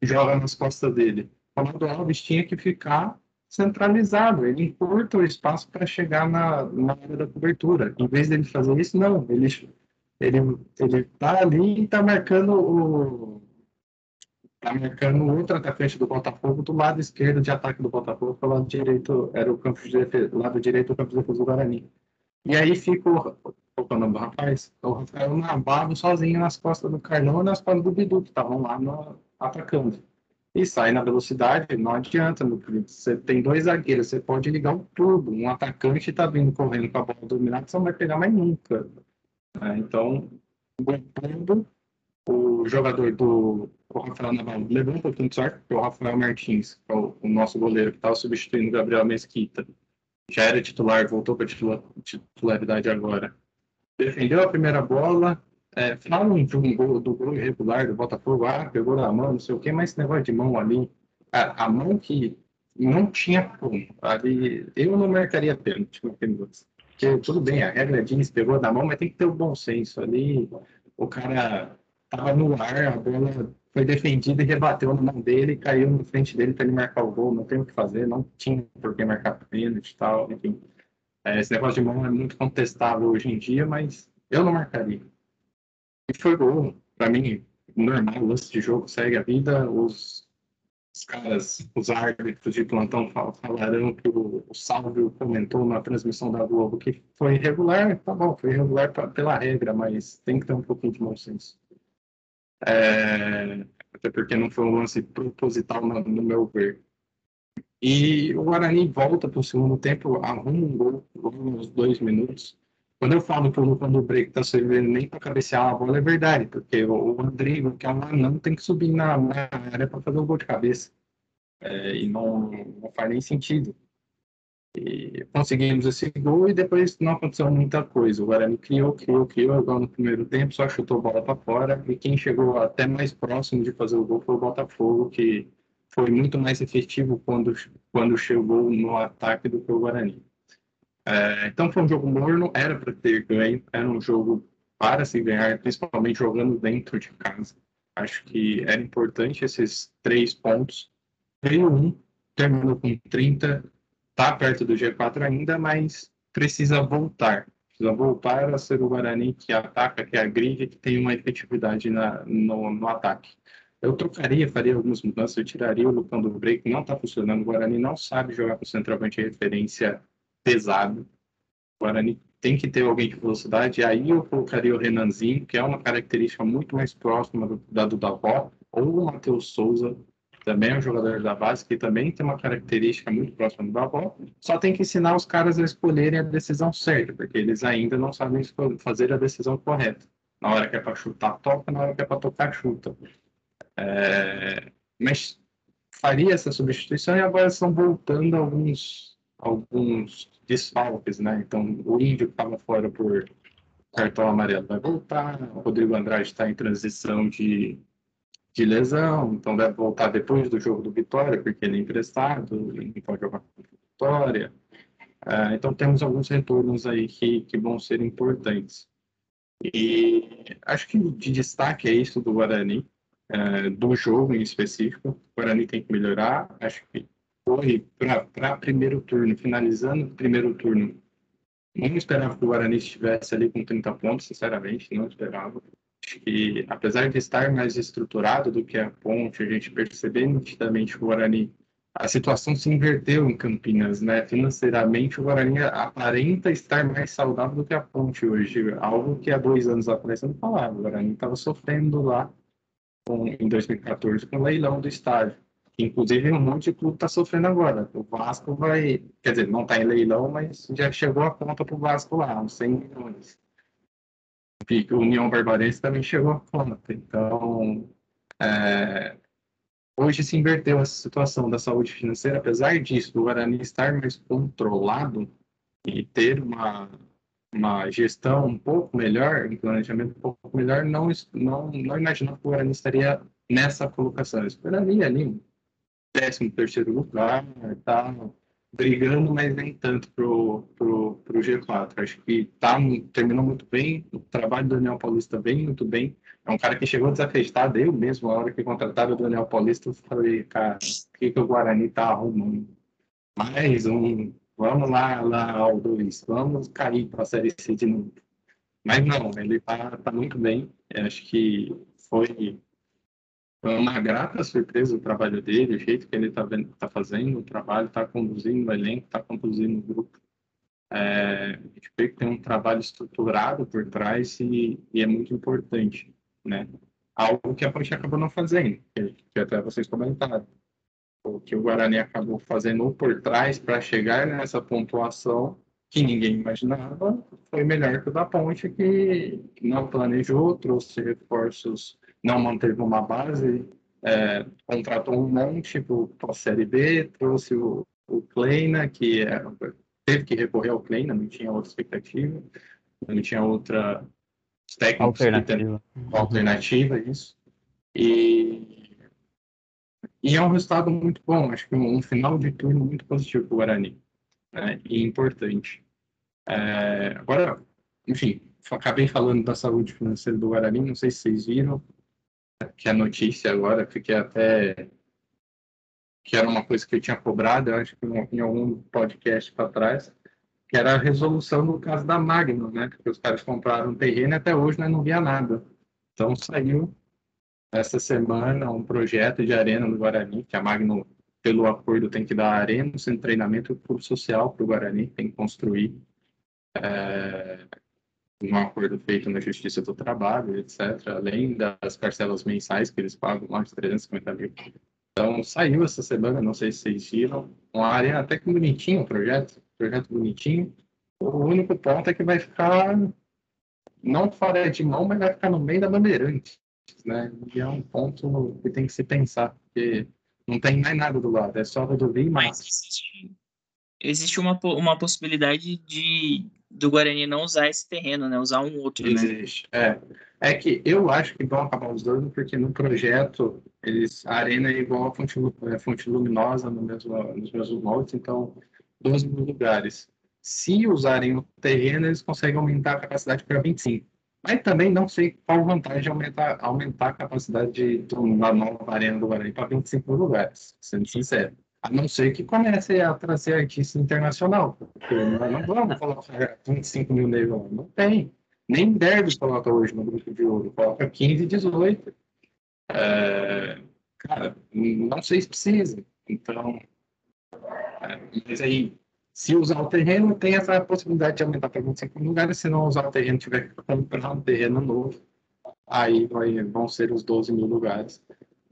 joga nas costas dele. Ronaldo Alves tinha que ficar centralizado, ele encurta o espaço para chegar na, na área da cobertura. Em vez dele fazer isso, não, ele ele ele tá ali e está marcando o tá marcando o outro atacante do Botafogo do lado esquerdo de ataque do Botafogo, pelo lado direito era o campo de defesa, lado direito do campo de defesa do Guarani. E aí fica o, o nome do rapaz? O Rafael Navarro sozinho nas costas do Carlão e nas costas do Bidu, que estavam lá no, atacando e sai na velocidade, não adianta, meu querido. Você tem dois zagueiros, você pode ligar um turbo. Um atacante está vindo correndo com a bola dominada, você não vai pegar mais nunca. É, então, aguentando, o jogador do o Rafael Navarro levou um pouquinho de sorte, porque o Rafael Martins, é o, o nosso goleiro que estava substituindo o Gabriel Mesquita, já era titular, voltou para titularidade agora. Defendeu a primeira bola, é, falam de um gol, do gol irregular do Botafogo, ah, pegou na mão, não sei o quê, mas esse negócio de mão ali, a, a mão que não tinha como. Ali, eu não marcaria pênalti naquele lance. Porque tudo bem, a regra diz, pegou na mão, mas tem que ter o bom senso. Ali, o cara tava no ar, a bola foi defendida e rebateu na mão dele, caiu na frente dele para ele marcar o gol. Não tem o que fazer, não tinha por que marcar pênalti e tal, enfim. É, esse negócio de mão é muito contestável hoje em dia, mas eu não marcaria. E foi gol, para mim, normal, lance de jogo, segue a vida. Os, os caras, os árbitros de plantão falarão que o, o Salvio comentou na transmissão da Globo que foi irregular, tá bom, foi irregular pra, pela regra, mas tem que ter um pouquinho de bom senso. É, até porque não foi um lance proposital no, no meu ver. E o Guarani volta para o segundo tempo, arruma um gol, nos dois minutos. Quando eu falo que o quando o break está servindo nem para cabecear a bola, é verdade, porque o Rodrigo, que é um anão, tem que subir na, na área para fazer um gol de cabeça. É, e não, não faz nem sentido. E conseguimos esse gol e depois não aconteceu muita coisa. O Guarani criou, criou, criou, igual no primeiro tempo, só chutou a bola para fora. E quem chegou até mais próximo de fazer o gol foi o Botafogo, que foi muito mais efetivo quando, quando chegou no ataque do que o Guarani. É, então foi um jogo morno, era para ter ganho, era um jogo para se ganhar, principalmente jogando dentro de casa. Acho que era importante esses três pontos. Veio um, terminou com 30, está perto do G4 ainda, mas precisa voltar. Precisa voltar a ser o Guarani que ataca, que agride, que tem uma efetividade na, no, no ataque. Eu trocaria, faria algumas mudanças, eu tiraria o Lucão do break, não está funcionando. O Guarani não sabe jogar com centroavante de referência pesado. O Guarani tem que ter alguém de velocidade. Aí eu colocaria o Renanzinho, que é uma característica muito mais próxima do, da do Davó, ou o Matheus Souza, também é um jogador da base, que também tem uma característica muito próxima do Davó. Só tem que ensinar os caras a escolherem a decisão certa, porque eles ainda não sabem fazer a decisão correta. Na hora que é para chutar, toca, na hora que é para tocar, chuta. É... Mas faria essa substituição e agora estão voltando alguns, alguns desfalques, né? Então, o Índio que estava fora por cartão amarelo vai voltar, o Rodrigo Andrade está em transição de, de lesão, então deve voltar depois do jogo do Vitória, porque ele é emprestado, ele pode jogar com Vitória. Uh, então, temos alguns retornos aí que, que vão ser importantes. E acho que de destaque é isso do Guarani, uh, do jogo em específico. O Guarani tem que melhorar. Acho que foi para primeiro turno, finalizando o primeiro turno, não esperava que o Guarani estivesse ali com 30 pontos, sinceramente, não esperava. Acho que, apesar de estar mais estruturado do que a Ponte, a gente percebeu nitidamente que o Guarani a situação se inverteu em Campinas, né? Financeiramente, o Guarani aparenta estar mais saudável do que a Ponte hoje, algo que há dois anos atrás eu não falava. O Guarani estava sofrendo lá com, em 2014 com o leilão do estádio. Inclusive, um monte de clube está sofrendo agora. O Vasco vai, quer dizer, não está em leilão, mas já chegou a conta para o Vasco lá, uns 100 milhões. O União Barbarense também chegou a conta. Então, é, hoje se inverteu essa situação da saúde financeira. Apesar disso, o Guarani estar mais controlado e ter uma, uma gestão um pouco melhor, um planejamento um pouco melhor, não, não, não imaginava que o Guarani estaria nessa colocação. Eu esperaria ali décimo terceiro lugar, tá brigando, mas nem tanto pro, pro, pro G4. Acho que tá, terminou muito bem, o trabalho do Daniel Paulista vem muito bem. É um cara que chegou desacreditado, eu mesmo, a hora que contrataram o Daniel Paulista, eu falei, cara, o que, que o Guarani tá arrumando? Mais um, vamos lá, lá ao dois, vamos cair para a Série C de novo. Mas não, ele tá, tá muito bem. Eu acho que foi foi uma grata surpresa o trabalho dele, o jeito que ele está tá fazendo o trabalho, está conduzindo o elenco, está conduzindo o grupo. É, a gente vê que tem um trabalho estruturado por trás e, e, é muito importante, né? Algo que a Ponte acabou não fazendo, que, que até vocês comentaram. O que o Guarani acabou fazendo por trás para chegar nessa pontuação que ninguém imaginava foi melhor que o da Ponte, que não planejou, trouxe reforços não manteve uma base, é, contratou um monte para a Série B, trouxe o, o Kleina, que é, teve que recorrer ao Kleina, não tinha outra expectativa, não tinha outra alternativa. alternativa, isso. E, e é um resultado muito bom, acho que um, um final de turno muito positivo para o Guarani, né, e importante. É, agora, enfim, acabei falando da saúde financeira do Guarani, não sei se vocês viram, que a notícia agora, fiquei até que era uma coisa que eu tinha cobrado, eu acho que em algum podcast para trás, que era a resolução do caso da Magno, né? Porque os caras compraram um terreno e até hoje né, não via nada. Então saiu essa semana um projeto de arena no Guarani, que a Magno, pelo acordo, tem que dar arena, sem treinamento clube social para o Guarani, tem que construir. É, um acordo feito na Justiça do Trabalho, etc., além das parcelas mensais que eles pagam, mais de 350 mil. Então, saiu essa semana, não sei se vocês viram, uma área até que bonitinho o projeto, projeto bonitinho. O único ponto é que vai ficar, não fora de mão, mas vai ficar no meio da bandeirante, né? E é um ponto que tem que se pensar, porque não tem mais nada do lado, é só rodovia e mais. Existe, uma, uma possibilidade de do Guarani não usar esse terreno, né? Usar um outro, né? Existe. Né? É. é que eu acho que vão acabar dois, porque no projeto eles, a arena é igual a fonte, é, fonte luminosa no mesmo, nos mesmos moldes, então 12 mil lugares. Se usarem o terreno, eles conseguem aumentar a capacidade para 25. Mas também não sei qual vantagem aumentar, aumentar a capacidade de, de uma nova arena do Guarani para 25 mil lugares, sendo sincero. A não ser que comece a trazer artista internacional. Porque nós não vamos colocar 25 mil negros. Não tem. Nem deve colocar hoje no grupo de ouro. Coloca 15, 18. É, cara, não sei se precisa. Então, é, mas aí, se usar o terreno, tem essa possibilidade de aumentar para 25 mil lugares. Se não usar o terreno, tiver que comprar um terreno novo, aí vai, vão ser os 12 mil lugares.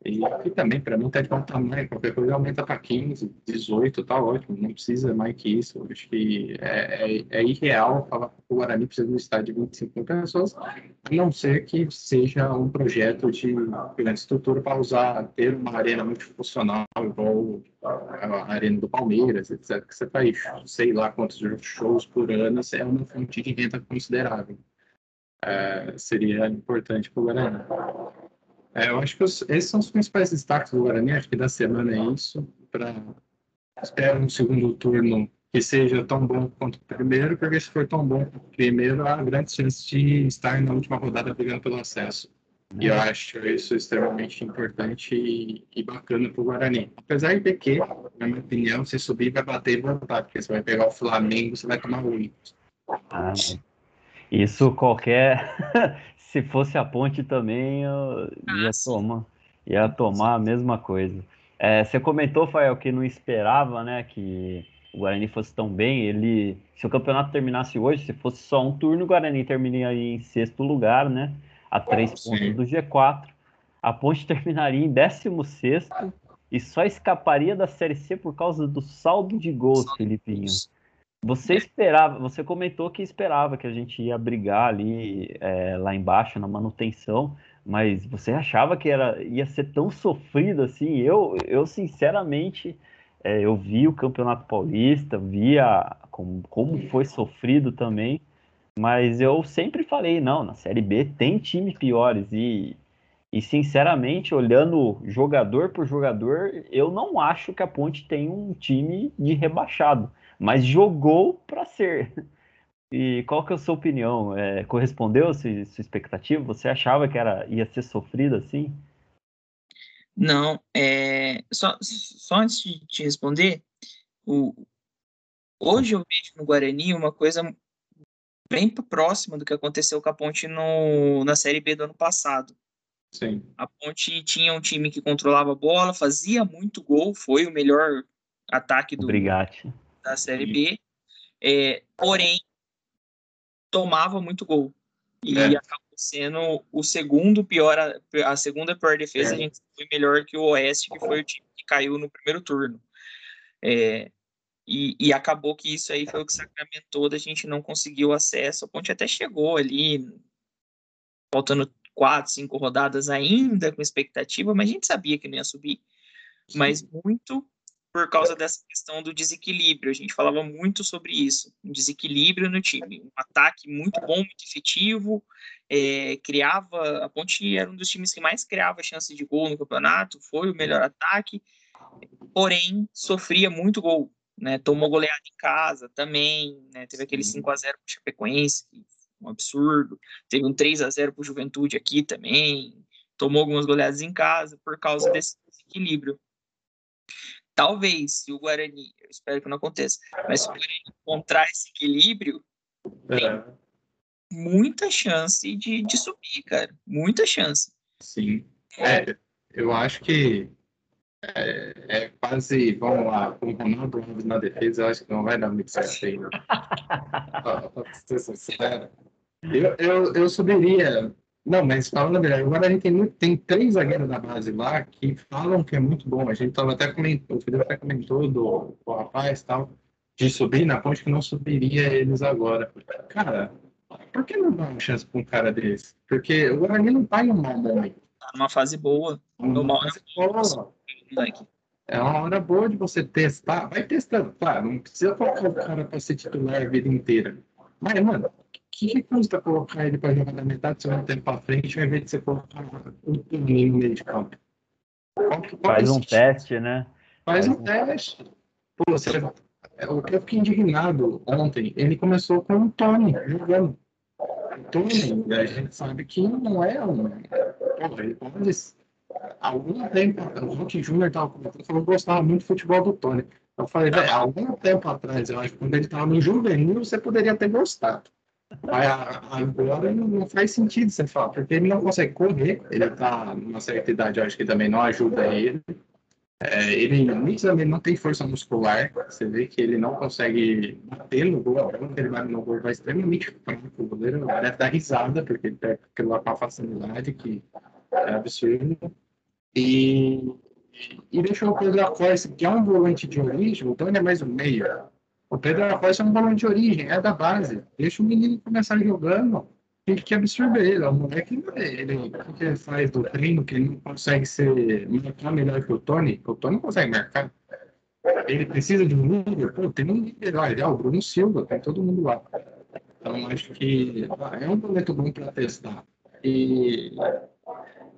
E aqui também, para mim, tá de bom tamanho. Qualquer coisa aumenta para 15, 18, tá ótimo. Não precisa mais que isso. Acho que é, é, é irreal falar que o Guarani precisa de um estádio de 25 mil pessoas, a não ser que seja um projeto de grande estrutura para usar, ter uma arena multifuncional, igual a arena do Palmeiras, etc. Que você faz, sei lá quantos shows por ano, é uma fonte de renda considerável. É, seria importante para o Guarani. É, eu acho que os, esses são os principais destaques do Guarani, acho que da semana é isso. Pra, espero um segundo turno que seja tão bom quanto o primeiro, porque se for tão bom quanto o primeiro, há grandes chances de estar na última rodada brigando pelo acesso. E eu acho isso extremamente importante e, e bacana para o Guarani. Apesar de que, na minha opinião, se subir vai bater e voltar, porque você vai pegar o Flamengo, você vai tomar oito. Ah, isso qualquer se fosse a ponte também, eu ia tomar, ia tomar a mesma coisa. É, você comentou, Fael, que não esperava, né, que o Guarani fosse tão bem. Ele, se o campeonato terminasse hoje, se fosse só um turno, o Guarani terminaria em sexto lugar, né, a três ah, pontos do G4. A Ponte terminaria em décimo sexto e só escaparia da Série C por causa do saldo de gols, Felipinho. Você esperava, você comentou que esperava que a gente ia brigar ali é, lá embaixo na manutenção, mas você achava que era, ia ser tão sofrido assim? Eu, eu sinceramente, é, eu vi o Campeonato Paulista, via como, como foi sofrido também, mas eu sempre falei, não, na Série B tem times piores e, e sinceramente, olhando jogador por jogador, eu não acho que a Ponte tem um time de rebaixado mas jogou para ser. E qual que é a sua opinião? É, correspondeu a sua, expectativa? Você achava que era, ia ser sofrido assim? Não, é, só, só antes de te responder, o, hoje eu vejo no Guarani uma coisa bem próxima do que aconteceu com a Ponte no, na Série B do ano passado. Sim. A Ponte tinha um time que controlava a bola, fazia muito gol, foi o melhor ataque do, Obrigado da Série B, é, porém tomava muito gol e é. acabou sendo o segundo pior, a, a segunda pior defesa, é. a gente foi melhor que o Oeste, que foi o time que caiu no primeiro turno. É, e, e, acabou que isso aí foi o que sacramentou da gente não conseguir o acesso. A Ponte até chegou ali, faltando quatro, cinco rodadas ainda com expectativa, mas a gente sabia que não ia subir. Sim. Mas muito por causa dessa questão do desequilíbrio. A gente falava muito sobre isso, um desequilíbrio no time, um ataque muito bom, muito efetivo, é, criava, a Ponte era um dos times que mais criava chance de gol no campeonato, foi o melhor ataque, porém sofria muito gol, né? Tomou goleada em casa também, né? Teve aquele 5 a 0 para o Chapecoense, um absurdo. Teve um 3 a 0 para o Juventude aqui também. Tomou algumas goleadas em casa por causa desse desequilíbrio talvez, se o Guarani, eu espero que não aconteça, mas se o Guarani encontrar esse equilíbrio, tem é. muita chance de, de subir, cara. Muita chance. Sim. É, eu acho que é, é, quase, vamos lá, com o Ronaldo Alves na defesa, eu acho que não vai dar muito certo aí. Pra ser sincero. Eu, eu, eu subiria não, mas falando a verdade, agora a gente tem, tem três zagueiros da base lá que falam que é muito bom. A gente tava até comentou, o Felipe até comentou do, do rapaz tal, de subir na ponte que não subiria eles agora. Cara, por que não dá uma chance para um cara desse? Porque o Guarani não tá em um mau momento. Tá numa fase boa. Numa fase boa. É uma hora boa de você testar. Vai testando, claro, não precisa colocar o cara para ser titular a vida inteira. Mas, mano, que, que custa colocar ele para jogar na metade do segundo tempo para frente, ao invés de você colocar um turninho no meio de campo? Faz um teste, né? Faz, Faz um, um teste. Pô, você, o que eu fiquei indignado ontem, ele começou com o Tony jogando. O Tony, a gente sabe que não é um. Pô, ele pode. Algum tempo, o Rock Júnior estava comentando, falou que gostava muito do futebol do Tony. Eu falei, velho, algum tempo atrás, eu acho que quando ele estava no juvenil, você poderia ter gostado. Mas agora não faz sentido você falar, porque ele não consegue correr, ele está numa certa idade, acho que também não ajuda ele. É, ele nitidamente não tem força muscular, você vê que ele não consegue bater no gol, quando ele vai no gol vai extremamente fraco, o goleiro deve dar risada, porque ele pega aquilo lá com a facilidade que é absurdo. E, e deixou o Pedro Acosta, que é um volante de origem, então ele é mais um meio. O Pedro Acosta é um balão de origem, é da base. Deixa o menino começar jogando. Tem que absorver ele. O moleque, ele, ele faz do treino, que ele não consegue ser marcar melhor que o Tony. O Tony não consegue marcar. Ele precisa de um líder. Pô, tem um líder lá, é o Bruno Silva, tem todo mundo lá. Então, acho que é um momento bom para testar. E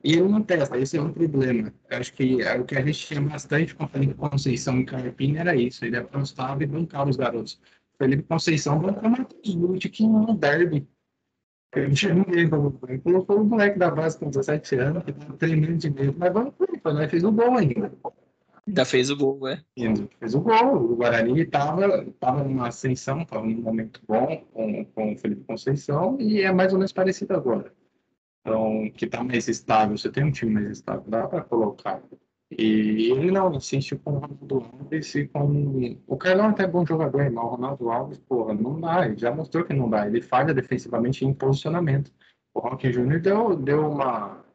e ele não testa, esse é um problema. Eu acho que é o que a gente tinha bastante com o Felipe Conceição e Carpini era isso. Ele apostava e bancava os garotos. Felipe Conceição bancou Matheus Lute, que no derby. Ele tinha ninguém para Ele colocou o moleque da base com 17 anos, que estava treinando de medo, mas vamos por nós fez o gol ainda. Ainda fez o gol, é. Fez o gol. O Guarani estava tava numa ascensão, estava num momento bom com, com o Felipe Conceição e é mais ou menos parecido agora. Então, que está mais estável, você tem um time mais estável, dá para colocar. E ele não insiste com o Ronaldo Alves e com. O Carlão até é bom jogador, mas o Ronaldo Alves, porra, não dá. Ele já mostrou que não dá. Ele falha defensivamente em posicionamento. O Rock Júnior deu, deu uma,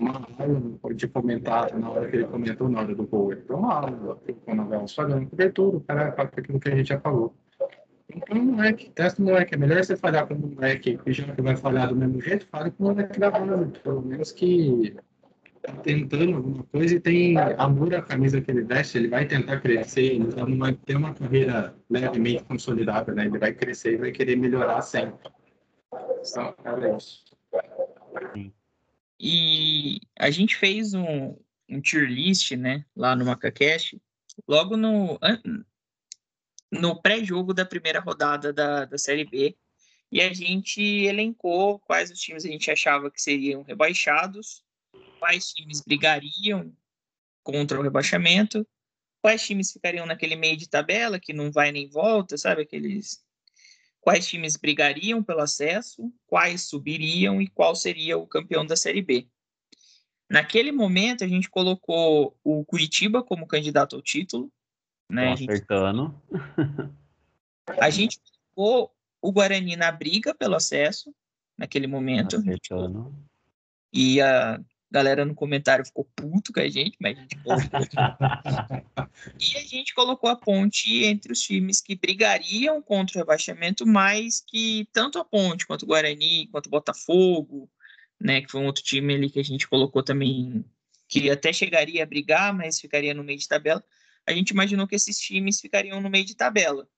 uma de comentar na hora que ele comentou na hora do gol. Ele deu uma aula o Velas falhando cobertura, o cara aquilo que a gente já falou. Então, moleque, testa o moleque. É melhor você falhar com o moleque que já vai falhar do mesmo jeito, fale com o moleque da banda. Pelo menos que tá tentando alguma coisa e tem amor à camisa que ele veste, ele vai tentar crescer, já não vai ter uma carreira levemente consolidada, né? Ele vai crescer e vai querer melhorar sempre. Então, é isso. E a gente fez um, um tier list, né, lá no MacaCast, logo no, no pré-jogo da primeira rodada da, da Série B, e a gente elencou quais os times a gente achava que seriam rebaixados quais times brigariam contra o rebaixamento, quais times ficariam naquele meio de tabela que não vai nem volta, sabe? Aqueles. Quais times brigariam pelo acesso, quais subiriam e qual seria o campeão da Série B. Naquele momento, a gente colocou o Curitiba como candidato ao título. Né? A gente, acertando. a gente colocou o Guarani na briga pelo acesso, naquele momento. Acertando. E a, galera no comentário ficou puto com a gente, mas a gente E a gente colocou a ponte entre os times que brigariam contra o rebaixamento, mas que tanto a ponte quanto o Guarani, quanto o Botafogo, né, que foi um outro time ali que a gente colocou também, que até chegaria a brigar, mas ficaria no meio de tabela. A gente imaginou que esses times ficariam no meio de tabela.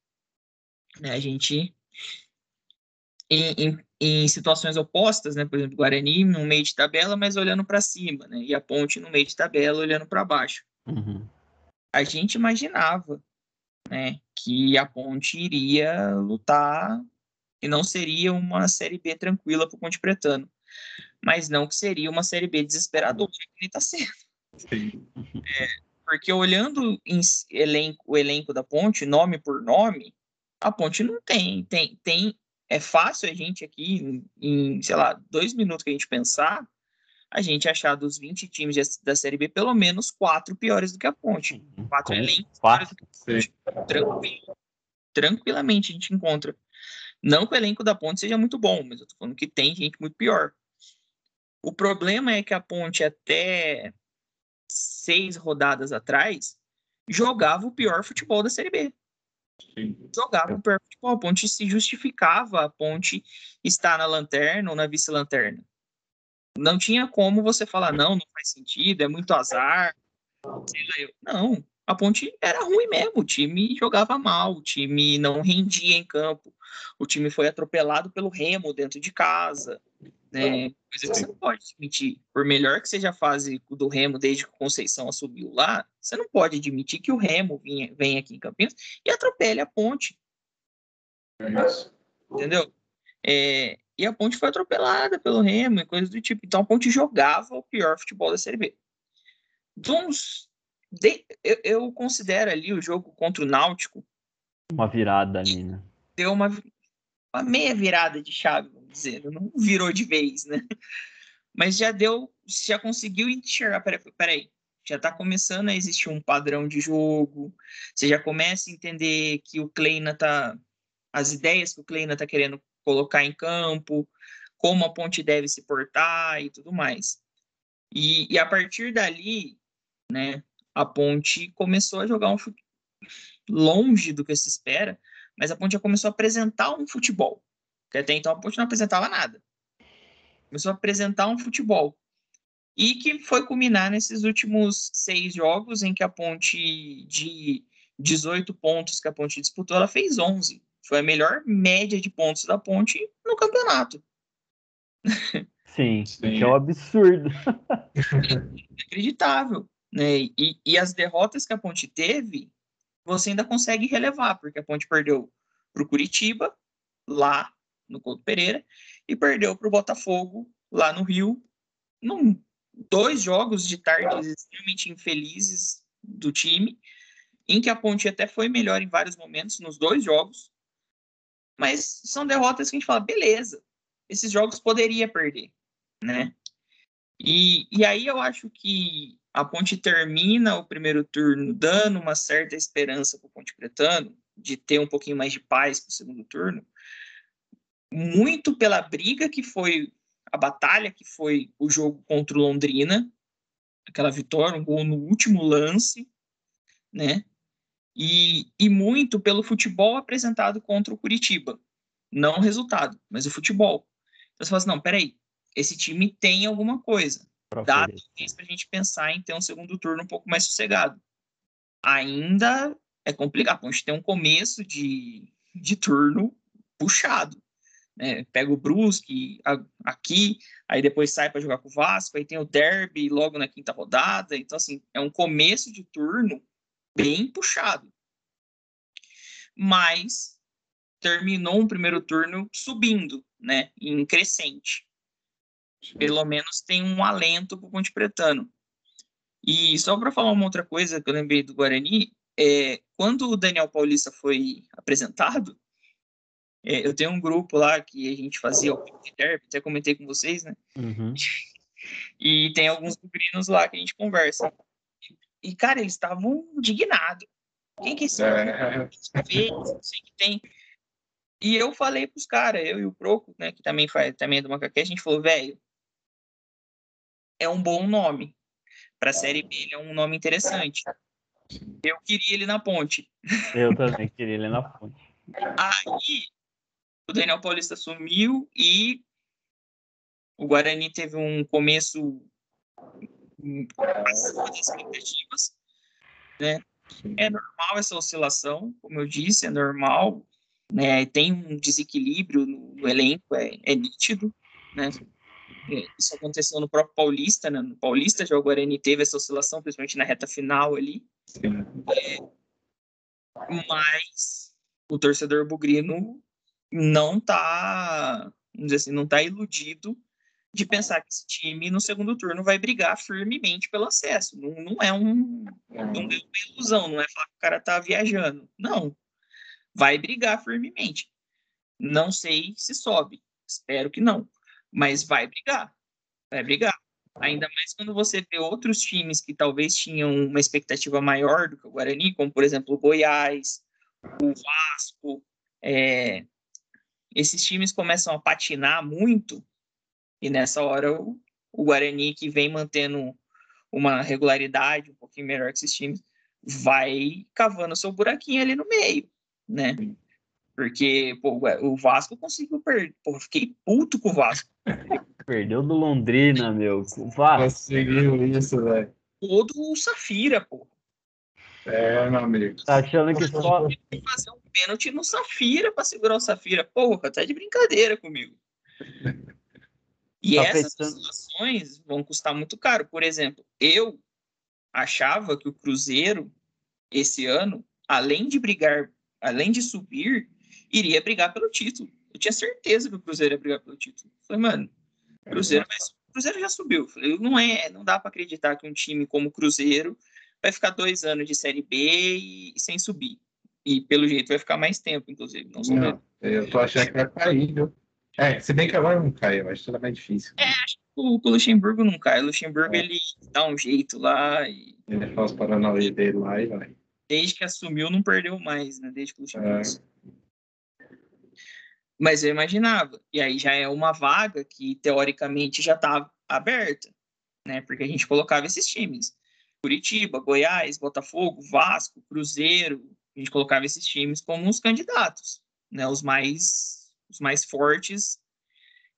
Né, a gente em, em, em, situações opostas, né? Por exemplo, Guarani no meio de tabela, mas olhando para cima, né? E a Ponte no meio de tabela, olhando para baixo. Uhum. A gente imaginava, né? Que a Ponte iria lutar e não seria uma Série B tranquila para o Ponte Pretano, mas não que seria uma Série B desesperadora, que ele está sendo. É, porque olhando elenco, o elenco da Ponte, nome por nome, a Ponte não tem, tem, tem é fácil a gente aqui, em, sei lá, dois minutos que a gente pensar, a gente achar dos 20 times da Série B, pelo menos quatro piores do que a Ponte. Quatro Como? elencos piores do que a Ponte. Tranquilo. Tranquilamente a gente encontra. Não que o elenco da Ponte seja muito bom, mas eu tô falando que tem gente muito pior. O problema é que a Ponte, até seis rodadas atrás, jogava o pior futebol da Série B. Sim. Jogava o pior futebol. A ponte se justificava a ponte estar na lanterna ou na vice-lanterna. Não tinha como você falar, não, não faz sentido, é muito azar. Não, a ponte era ruim mesmo, o time jogava mal, o time não rendia em campo, o time foi atropelado pelo Remo dentro de casa. Né? Coisa que você não pode admitir. Por melhor que seja a fase do Remo desde que o Conceição assumiu lá, você não pode admitir que o Remo venha, venha aqui em Campinas e atropele a ponte. Entendeu? É, e a ponte foi atropelada pelo Remo e coisas do tipo. Então a ponte jogava o pior futebol da Série B. Uns, de, eu, eu, considero ali o jogo contra o Náutico. Uma virada ali, né? Deu uma, uma meia virada de chave, vamos dizer. Não virou de vez, né? Mas já deu, já conseguiu enxergar. Peraí, peraí já está começando a existir um padrão de jogo. Você já começa a entender que o Kleina tá. As ideias que o Kleina está querendo colocar em campo, como a ponte deve se portar e tudo mais. E, e a partir dali, né, a ponte começou a jogar um longe do que se espera, mas a Ponte já começou a apresentar um futebol. Porque até então a Ponte não apresentava nada. Começou a apresentar um futebol. E que foi culminar nesses últimos seis jogos, em que a Ponte, de 18 pontos que a Ponte disputou, ela fez 11. Foi a melhor média de pontos da Ponte no campeonato. Sim, Sim. que é um absurdo. Inacreditável. Né? E, e as derrotas que a Ponte teve você ainda consegue relevar, porque a Ponte perdeu para o Curitiba, lá no Couto Pereira, e perdeu para o Botafogo, lá no Rio, num dois jogos de tardes extremamente infelizes do time, em que a Ponte até foi melhor em vários momentos nos dois jogos, mas são derrotas que a gente fala, beleza, esses jogos poderia perder, né? E, e aí eu acho que a Ponte termina o primeiro turno dando uma certa esperança para o Ponte Pretano de ter um pouquinho mais de paz para o segundo turno, muito pela briga que foi a batalha que foi o jogo contra o Londrina, aquela vitória, um gol no último lance, né? E, e muito pelo futebol apresentado contra o Curitiba. Não o resultado, mas o futebol. Então você fala assim, não, peraí, esse time tem alguma coisa. Dá para a gente pensar em ter um segundo turno um pouco mais sossegado. Ainda é complicado, a gente tem um começo de, de turno puxado né, pega o Brusque aqui, aí depois sai para jogar com o Vasco, aí tem o Derby logo na quinta rodada. Então, assim, é um começo de turno bem puxado. Mas terminou um primeiro turno subindo, né, em crescente. Pelo menos tem um alento para o Ponte Pretano. E só para falar uma outra coisa que eu lembrei do Guarani, é, quando o Daniel Paulista foi apresentado, é, eu tenho um grupo lá que a gente fazia o Derby, até comentei com vocês, né? Uhum. E tem alguns bugrinos lá que a gente conversa. E, cara, eles estavam indignados. Quem que é esse é. Não sei que tem. E eu falei pros caras, eu e o Proco, né, que também faz também é do Macaqué, a gente falou, velho, é um bom nome. Pra Série B, ele é um nome interessante. Eu queria ele na ponte. Eu também queria ele na ponte. Aí, o Daniel Paulista sumiu e o Guarani teve um começo acima das expectativas, né? É normal essa oscilação, como eu disse, é normal, né? Tem um desequilíbrio no, no elenco, é, é, nítido, né? Isso aconteceu no próprio Paulista, né? No Paulista já o Guarani teve essa oscilação, principalmente na reta final ali. É, mas o torcedor bugrino não está, vamos dizer assim, não tá iludido de pensar que esse time no segundo turno vai brigar firmemente pelo acesso. Não, não é um, não é uma ilusão, não é falar que o cara tá viajando. Não. Vai brigar firmemente. Não sei se sobe. Espero que não. Mas vai brigar. Vai brigar. Ainda mais quando você vê outros times que talvez tinham uma expectativa maior do que o Guarani, como por exemplo o Goiás, o Vasco, é, esses times começam a patinar muito, e nessa hora o, o Guarani, que vem mantendo uma regularidade um pouquinho melhor que esses times, vai cavando seu buraquinho ali no meio, né? Porque pô, o Vasco conseguiu perder. Pô, fiquei puto com o Vasco. Perdeu do Londrina, meu. Vasco. Conseguiu isso, velho. Todo o Safira, pô. É, meu amigo. Tá achando que só. Fazer um pênalti no Safira para segurar o Safira. Porra, tá de brincadeira comigo. E tá essas pensando... situações vão custar muito caro. Por exemplo, eu achava que o Cruzeiro, esse ano, além de brigar, além de subir, iria brigar pelo título. Eu tinha certeza que o Cruzeiro ia brigar pelo título. falei, mano, o Cruzeiro, mas o Cruzeiro já subiu. falei, não é, não dá para acreditar que um time como o Cruzeiro vai ficar dois anos de Série B e, e sem subir. E pelo jeito vai ficar mais tempo, inclusive. Não, não eu tô achando que vai cair, viu? É, se bem que agora não cai, eu acho que mais difícil. É, acho que o, o Luxemburgo não cai. O Luxemburgo é. ele dá um jeito lá. E... Ele faz os paranauê dele lá e vai. Desde que assumiu, não perdeu mais, né? Desde que o Luxemburgo. É. Mas eu imaginava. E aí já é uma vaga que, teoricamente, já tá aberta, né? Porque a gente colocava esses times. Curitiba, Goiás, Botafogo, Vasco, Cruzeiro, a gente colocava esses times como os candidatos, né, os mais os mais fortes.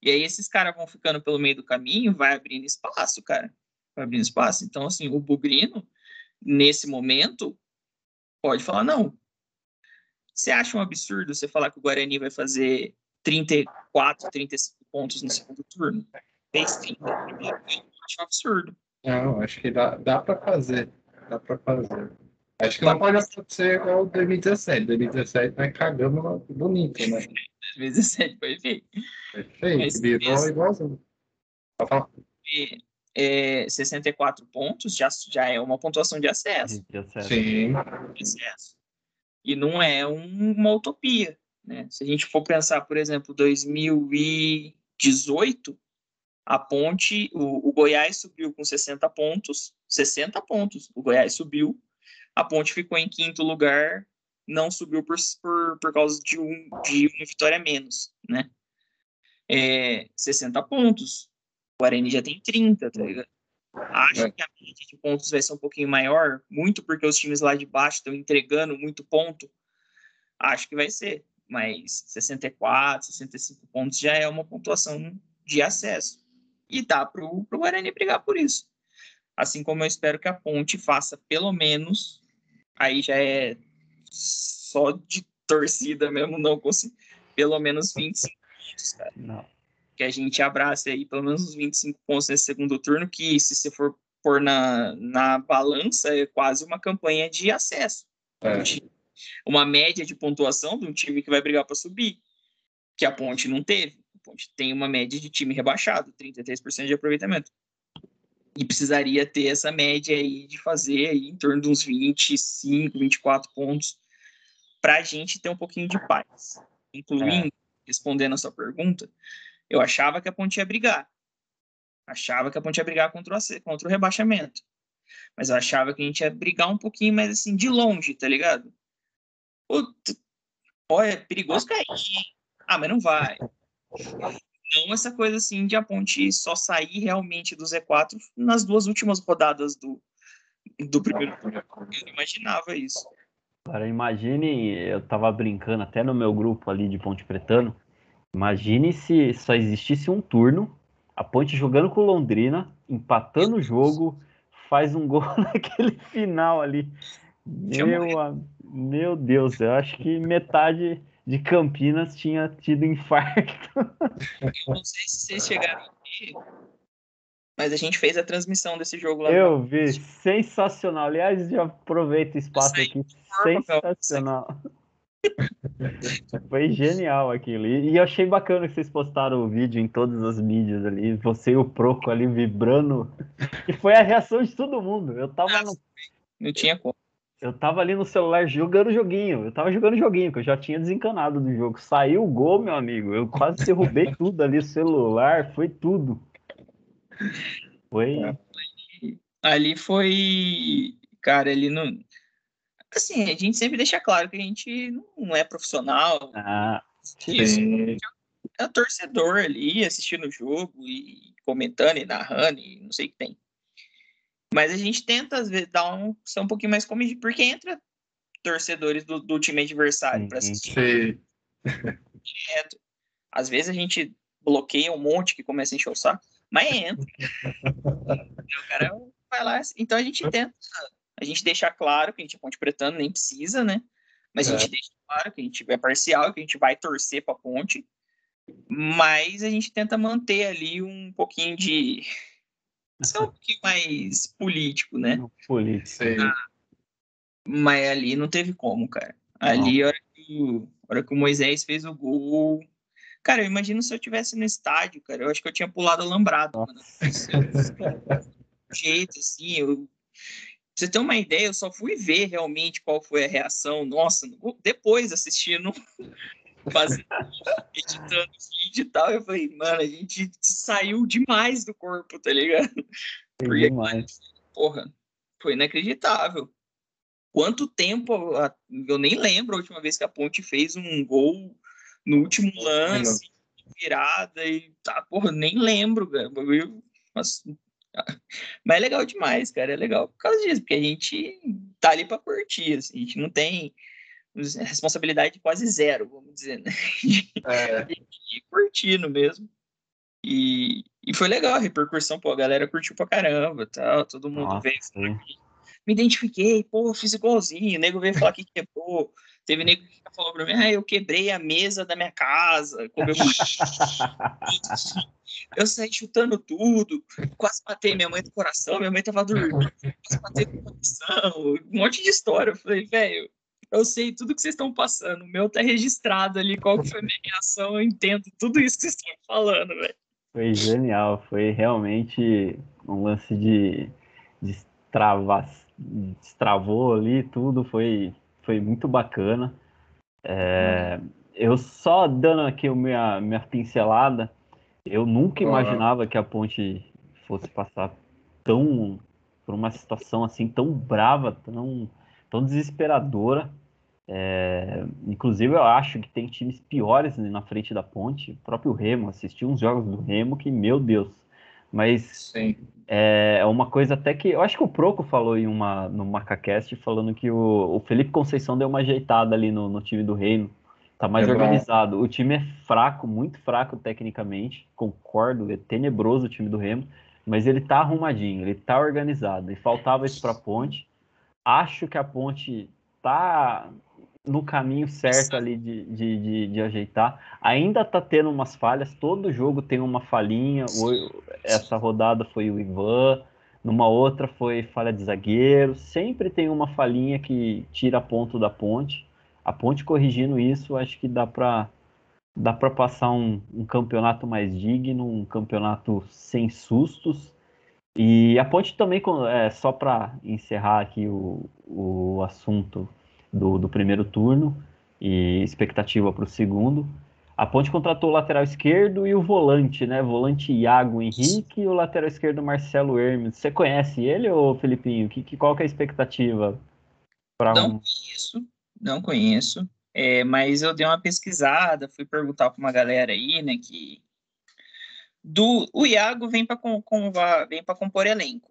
E aí esses caras vão ficando pelo meio do caminho, vai abrindo espaço, cara. Vai abrindo espaço. Então, assim, o Bugrino, nesse momento, pode falar não. Você acha um absurdo você falar que o Guarani vai fazer 34, 35 pontos no segundo turno? Fez 30 Eu acho um absurdo. Não, acho que dá, dá para fazer. Dá para fazer. Acho que não pode acontecer igual 2017. 2017 nós cagamos bonito, né? 2017 foi feio. Foi feio, Mas virou mesmo, igualzinho. É, 64 pontos já, já é uma pontuação de acesso. De acesso. Sim. De acesso. E não é um, uma utopia. Né? Se a gente for pensar, por exemplo, 2018, a ponte, o, o Goiás subiu com 60 pontos 60 pontos. O Goiás subiu, a Ponte ficou em quinto lugar, não subiu por, por, por causa de, um, de uma vitória menos, né? É, 60 pontos. O Guarani já tem 30, tá ligado? Acho é. que a média de pontos vai ser um pouquinho maior, muito porque os times lá de baixo estão entregando muito ponto. Acho que vai ser, mas 64, 65 pontos já é uma pontuação de acesso. E dá para o Guarani brigar por isso. Assim como eu espero que a Ponte faça pelo menos, aí já é só de torcida mesmo, não consigo, pelo menos 25 pontos, cara. Não que a gente abrace aí pelo menos uns 25 pontos nesse segundo turno, que se você for pôr na, na balança, é quase uma campanha de acesso. É. Uma média de pontuação de um time que vai brigar para subir, que a Ponte não teve. A Ponte tem uma média de time rebaixado, 33% de aproveitamento. E precisaria ter essa média aí de fazer aí em torno de uns 25, 24 pontos para a gente ter um pouquinho de paz. Incluindo, é. respondendo a sua pergunta, eu achava que a Ponte ia brigar. Achava que a Ponte ia brigar contra o, contra o rebaixamento. Mas eu achava que a gente ia brigar um pouquinho mais assim, de longe, tá ligado? Puta, olha, é perigoso cair. Ah, mas não vai. Não essa coisa assim de a Ponte só sair realmente do Z4 nas duas últimas rodadas do, do primeiro turno. Eu imaginava isso. Agora imagine, eu tava brincando até no meu grupo ali de Ponte Pretano, Imagine se só existisse um turno, a Ponte jogando com Londrina, empatando o jogo, faz um gol naquele final ali. Meu, meu Deus, eu acho que metade de Campinas tinha tido infarto. Eu não sei se vocês chegaram aqui, mas a gente fez a transmissão desse jogo lá. Eu vi, sensacional. Aliás, já aproveito o espaço aqui. Sensacional. Foi genial aquilo. E, eu achei bacana que vocês postaram o vídeo em todas as mídias ali. Você e o Proco ali vibrando. E foi a reação de todo mundo. Eu tava no... Não tinha como. Eu tava ali no celular jogando joguinho. Eu tava jogando joguinho, que eu já tinha desencanado do jogo. Saiu o gol, meu amigo. Eu quase derrubei tudo ali, celular, foi tudo. Foi. Ali foi. Cara, ali não assim, a gente sempre deixa claro que a gente não é profissional. Ah. É um torcedor ali, assistindo o jogo e comentando e narrando e não sei o que tem. Mas a gente tenta, às vezes, dar um, ser um pouquinho mais comedido, porque entra torcedores do, do time adversário para assistir. Direto. Às vezes a gente bloqueia um monte que começa a encher o saco, mas entra. o cara vai lá. Então a gente tenta a gente deixa claro que a gente é Ponte Pretano, nem precisa, né? Mas é. a gente deixa claro que a gente é parcial, que a gente vai torcer para a Ponte. Mas a gente tenta manter ali um pouquinho de. Ser um pouquinho mais político, né? Político. Ah, mas ali não teve como, cara. Ali, a hora, que, a hora que o Moisés fez o gol. Cara, eu imagino se eu tivesse no estádio, cara. Eu acho que eu tinha pulado alambrado. Mano. jeito, assim, eu você ter uma ideia, eu só fui ver realmente qual foi a reação. Nossa, depois assistindo, fazendo, editando vídeo e tal, eu falei, mano, a gente saiu demais do corpo, tá ligado? Porque, demais. porra, foi inacreditável. Quanto tempo, eu nem lembro a última vez que a Ponte fez um gol no último lance, virada e tá, porra, nem lembro, velho. Mas mas é legal demais, cara. É legal por causa disso, porque a gente tá ali para curtir, assim, a gente não tem responsabilidade quase zero, vamos dizer, né? É. Curtindo mesmo. E, e foi legal a repercussão, pô, a galera curtiu pra caramba, tal, todo mundo Nossa, veio. Me identifiquei, pô, fiz igualzinho, o nego veio falar que quebrou. Teve nego que falou pra mim, ah, eu quebrei a mesa da minha casa, eu saí chutando tudo, quase matei minha mãe do coração, minha mãe tava dormindo, quase matei do coração, um monte de história. Eu falei, velho, eu sei tudo que vocês estão passando, o meu tá registrado ali, qual que foi a minha reação, eu entendo tudo isso que vocês estão falando, velho. Foi genial, foi realmente um lance de, de travar, destravou ali tudo, foi, foi muito bacana. É, eu só dando aqui a minha, minha pincelada, eu nunca imaginava que a ponte fosse passar tão por uma situação assim tão brava, tão, tão desesperadora. É, inclusive, eu acho que tem times piores na frente da ponte. O próprio Remo, assisti uns jogos do Remo que, meu Deus. Mas é, é uma coisa até que. Eu acho que o Proco falou em uma, no MacaCast falando que o, o Felipe Conceição deu uma ajeitada ali no, no time do Reino. Tá mais é organizado. Bom. O time é fraco, muito fraco tecnicamente. Concordo, é tenebroso o time do Remo. Mas ele tá arrumadinho, ele tá organizado. E faltava isso pra ponte. Acho que a ponte tá no caminho certo ali de, de, de, de, ajeitar. Ainda tá tendo umas falhas, todo jogo tem uma falhinha. Essa rodada foi o Ivan, numa outra foi falha de zagueiro. Sempre tem uma falhinha que tira ponto da ponte. A ponte corrigindo isso, acho que dá para dá para passar um, um campeonato mais digno, um campeonato sem sustos. E a ponte também, é, só para encerrar aqui o, o assunto do, do primeiro turno e expectativa para o segundo. A Ponte contratou o lateral esquerdo e o volante, né? Volante Iago Henrique e o lateral esquerdo Marcelo Hermes. Você conhece ele ou Felipinho? Que, que, qual que é a expectativa? Pra não um... conheço, não conheço. É, mas eu dei uma pesquisada, fui perguntar para uma galera aí, né, que do o Iago vem para com, com, vem para compor elenco.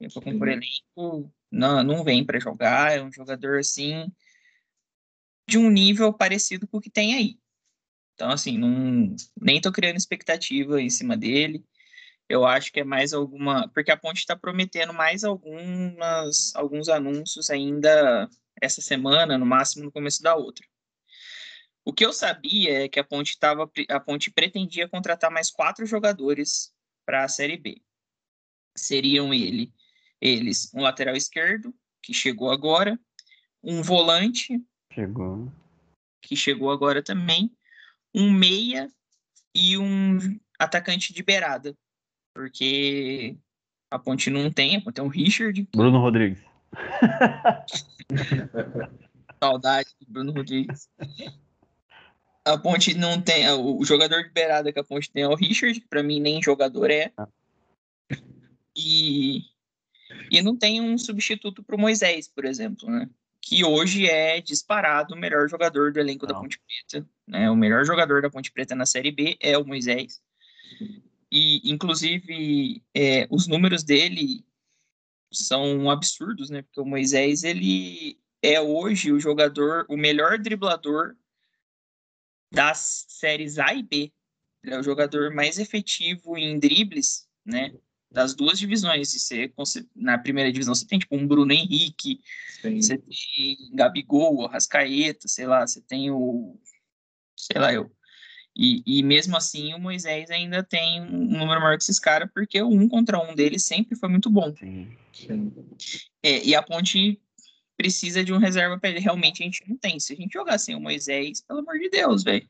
Vem para compor elenco, não, não vem para jogar, é um jogador assim de um nível parecido com o que tem aí. Então, assim, não, nem tô criando expectativa em cima dele. Eu acho que é mais alguma. Porque a Ponte está prometendo mais algumas, alguns anúncios ainda essa semana, no máximo no começo da outra. O que eu sabia é que a Ponte, tava, a Ponte pretendia contratar mais quatro jogadores para a Série B. Seriam ele eles um lateral esquerdo, que chegou agora, um volante. Chegou. Que chegou agora também, um meia e um atacante de beirada. Porque a Ponte não tem, a Ponte tem um Richard. Bruno Rodrigues. Saudade do Bruno Rodrigues. A Ponte não tem. O jogador de beirada que a Ponte tem é o Richard, que pra mim nem jogador é. Ah. E e não tem um substituto para o Moisés, por exemplo, né? Que hoje é disparado o melhor jogador do elenco não. da Ponte Preta. Né? O melhor jogador da Ponte Preta na Série B é o Moisés. E, inclusive, é, os números dele são absurdos, né? Porque o Moisés, ele é hoje o jogador, o melhor driblador das séries A e B. Ele é o jogador mais efetivo em dribles, né? Das duas divisões. E você, na primeira divisão você tem tipo um Bruno Henrique, Sim. você tem Gabigol, Rascaeta, sei lá, você tem o. sei lá eu. E, e mesmo assim o Moisés ainda tem um número maior que esses caras, porque o um contra um dele sempre foi muito bom. Sim. Sim. É, e a ponte precisa de um reserva para ele. Realmente a gente não tem. Se a gente jogar sem o Moisés, pelo amor de Deus, velho.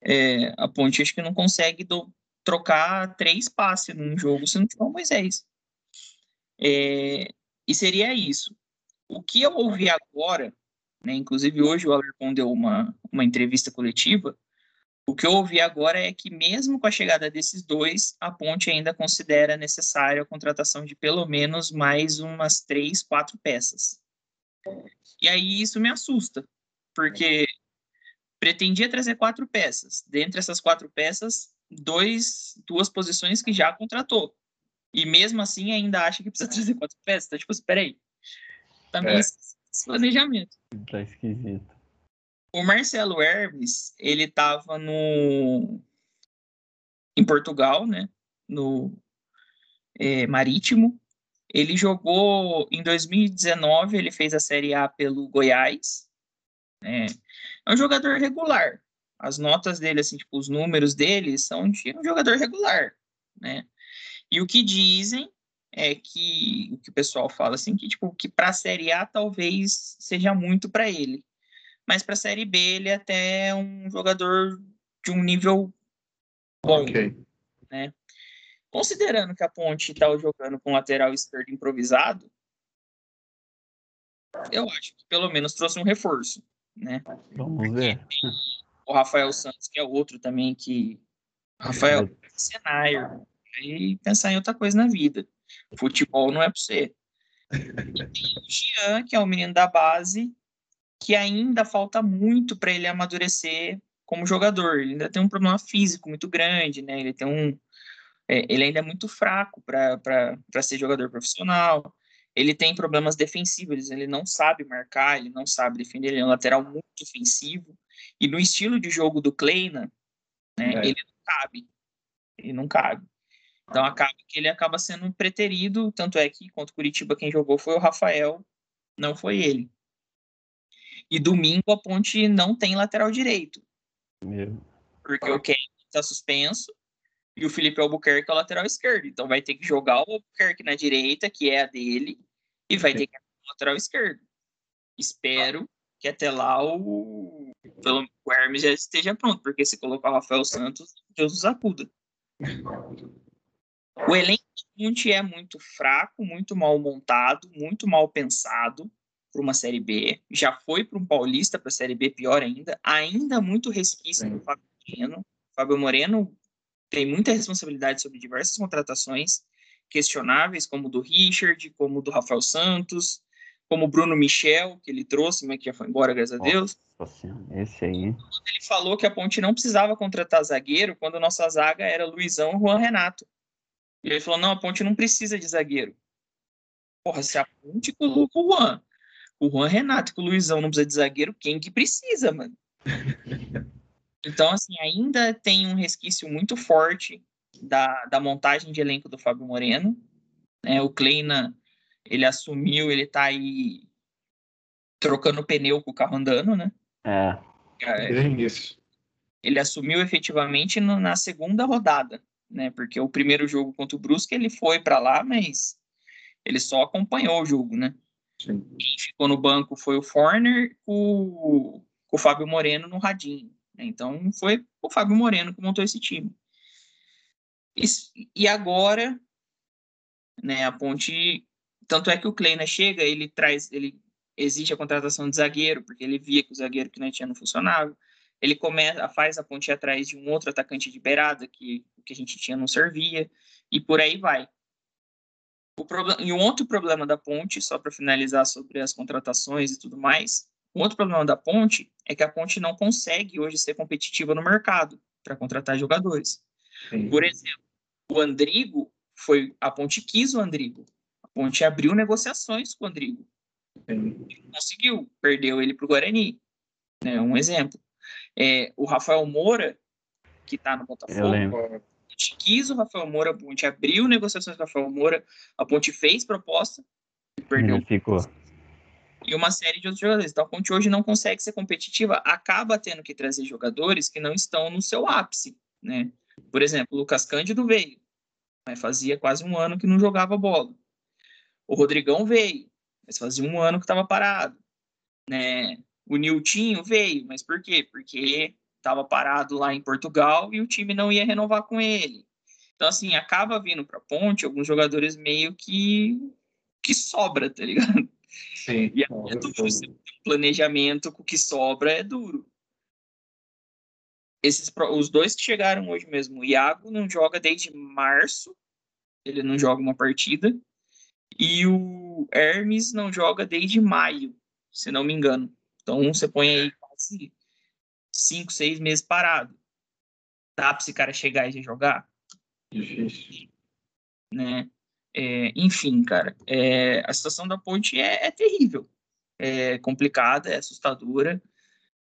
É, a ponte acho que não consegue do, trocar três passes num jogo se não tiver o Moisés. É, e seria isso. O que eu ouvi agora, né, inclusive hoje o Alercon deu uma, uma entrevista coletiva, o que eu ouvi agora é que mesmo com a chegada desses dois, a Ponte ainda considera necessária a contratação de pelo menos mais umas três, quatro peças. E aí isso me assusta, porque pretendia trazer quatro peças. Dentre essas quatro peças, dois, duas posições que já contratou. E mesmo assim ainda acha que precisa trazer quatro peças. Tá tipo, espera aí. Também é. esse planejamento. Tá esquisito. O Marcelo Hermes, ele tava no em Portugal, né? No é, Marítimo. Ele jogou em 2019, ele fez a Série A pelo Goiás. É, é um jogador regular as notas dele, assim, tipo, os números dele são de um jogador regular, né? E o que dizem é que o que o pessoal fala assim que tipo que para a série A talvez seja muito para ele, mas para a série B ele é até um jogador de um nível bom, okay. né? Considerando que a Ponte está jogando com lateral esquerdo improvisado, eu acho que pelo menos trouxe um reforço, né? Vamos ver o Rafael Santos, que é outro também que. Rafael, cenário. E pensar em outra coisa na vida. Futebol não é para você. E tem o Jean, que é o menino da base, que ainda falta muito para ele amadurecer como jogador. Ele ainda tem um problema físico muito grande, né? Ele tem um. É, ele ainda é muito fraco para ser jogador profissional. Ele tem problemas defensivos, ele não sabe marcar, ele não sabe defender, ele é um lateral muito ofensivo. E no estilo de jogo do Kleina, né, é. ele não cabe. Ele não cabe. Então acaba que ele acaba sendo preterido, tanto é que contra o Curitiba quem jogou foi o Rafael, não foi ele. E domingo a Ponte não tem lateral direito. Meu. Porque o Kevin está suspenso e o Felipe Albuquerque é o lateral esquerdo. Então vai ter que jogar o Albuquerque na direita, que é a dele, e vai ter que ir o lateral esquerdo. Espero que até lá o, o Hermes já esteja pronto, porque se colocar o Rafael Santos, Deus nos acuda. O elenco de Ponte é muito fraco, muito mal montado, muito mal pensado para uma Série B. Já foi para um Paulista para a Série B, pior ainda. Ainda muito resquício do Fábio Moreno. Fábio Moreno tem muita responsabilidade sobre diversas contratações questionáveis, como o do Richard, como o do Rafael Santos, como o Bruno Michel, que ele trouxe, mas que já foi embora, graças a Deus. Nossa, esse aí. Ele falou que a Ponte não precisava contratar zagueiro quando a nossa zaga era Luizão e Juan Renato. E ele falou: não, a Ponte não precisa de zagueiro. Porra, se a Ponte colocou o Juan, o Juan Renato que o Luizão não precisa de zagueiro, quem que precisa, mano? Então, assim, ainda tem um resquício muito forte da, da montagem de elenco do Fábio Moreno. Né? O Kleina, ele assumiu, ele tá aí trocando pneu com o carro andando, né? É. é isso. Ele assumiu efetivamente no, na segunda rodada, né? Porque o primeiro jogo contra o Brusque ele foi para lá, mas ele só acompanhou o jogo, né? Sim. Quem ficou no banco foi o Forner com, com o Fábio Moreno no radinho. Né? Então foi o Fábio Moreno que montou esse time. E, e agora, né, a Ponte. Tanto é que o Kleina chega, ele traz, ele exige a contratação de zagueiro, porque ele via que o zagueiro que não tinha não funcionava. Ele começa, faz a ponte atrás de um outro atacante de beirada, que o que a gente tinha não servia, e por aí vai. O problema, e um outro problema da ponte, só para finalizar sobre as contratações e tudo mais, um outro problema da ponte é que a ponte não consegue hoje ser competitiva no mercado para contratar jogadores. Sim. Por exemplo, o Andrigo foi. A ponte quis o Andrigo. A ponte abriu negociações com o Andrigo. Conseguiu, perdeu ele para o Guarani. Né, um exemplo. É, o Rafael Moura, que está no Botafogo, a ponte quis o Rafael Moura, a ponte abriu negociações com o Rafael Moura, a ponte fez proposta e perdeu. Não ficou e uma série de outros jogadores. Então a Ponte hoje não consegue ser competitiva, acaba tendo que trazer jogadores que não estão no seu ápice, né? Por exemplo, o Lucas Cândido veio, mas fazia quase um ano que não jogava bola. O Rodrigão veio, mas fazia um ano que estava parado, né? O Niltinho veio, mas por quê? Porque estava parado lá em Portugal e o time não ia renovar com ele. Então, assim, acaba vindo para Ponte alguns jogadores meio que que sobra, tá ligado? Sim. E é duro. Um planejamento com o que sobra é duro. Esses, os dois que chegaram hoje mesmo, o Iago não joga desde março, ele não joga uma partida, e o Hermes não joga desde maio, se não me engano. Então você põe aí quase cinco, seis meses parado. Dá para esse cara chegar e já jogar? Difícil. Né? É, enfim, cara, é, a situação da ponte é, é, terrível, é complicada, é assustadora.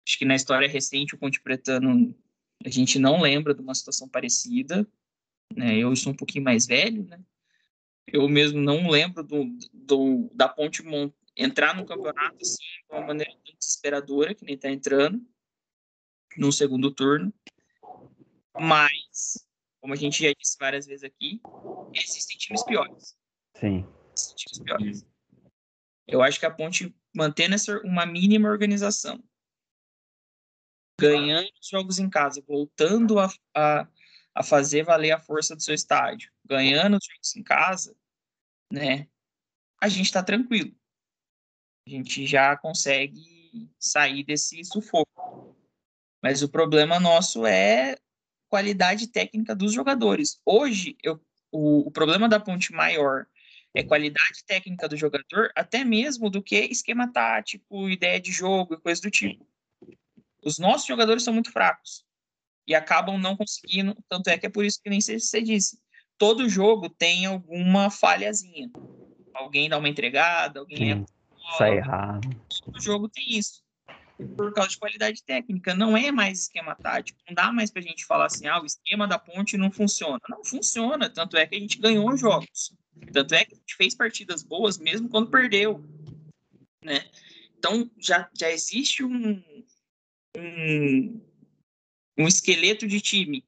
Acho que na história recente o Ponte Pretano a gente não lembra de uma situação parecida. Né? Eu sou um pouquinho mais velho, né? Eu mesmo não lembro do, do da Ponte entrar no campeonato assim, de uma maneira desesperadora, que nem está entrando no segundo turno. Mas como a gente já disse várias vezes aqui, existem times piores. Sim. Existem times piores. Eu acho que a Ponte, mantendo essa, uma mínima organização, ganhando os jogos em casa, voltando a, a, a fazer valer a força do seu estádio, ganhando os jogos em casa, né, a gente está tranquilo. A gente já consegue sair desse sufoco. Mas o problema nosso é qualidade técnica dos jogadores. Hoje, eu, o, o problema da ponte maior é qualidade técnica do jogador, até mesmo do que esquema tático, ideia de jogo e coisa do tipo. Os nossos jogadores são muito fracos e acabam não conseguindo, tanto é que é por isso que nem você disse. Todo jogo tem alguma falhazinha. Alguém dá uma entregada, alguém Sim, sai errado. Todo jogo tem isso. Por causa de qualidade técnica, não é mais esquema tático. Não dá mais pra gente falar assim, ah, o esquema da ponte não funciona. Não funciona, tanto é que a gente ganhou jogos. Tanto é que a gente fez partidas boas mesmo quando perdeu, né? Então já, já existe um, um, um esqueleto de time.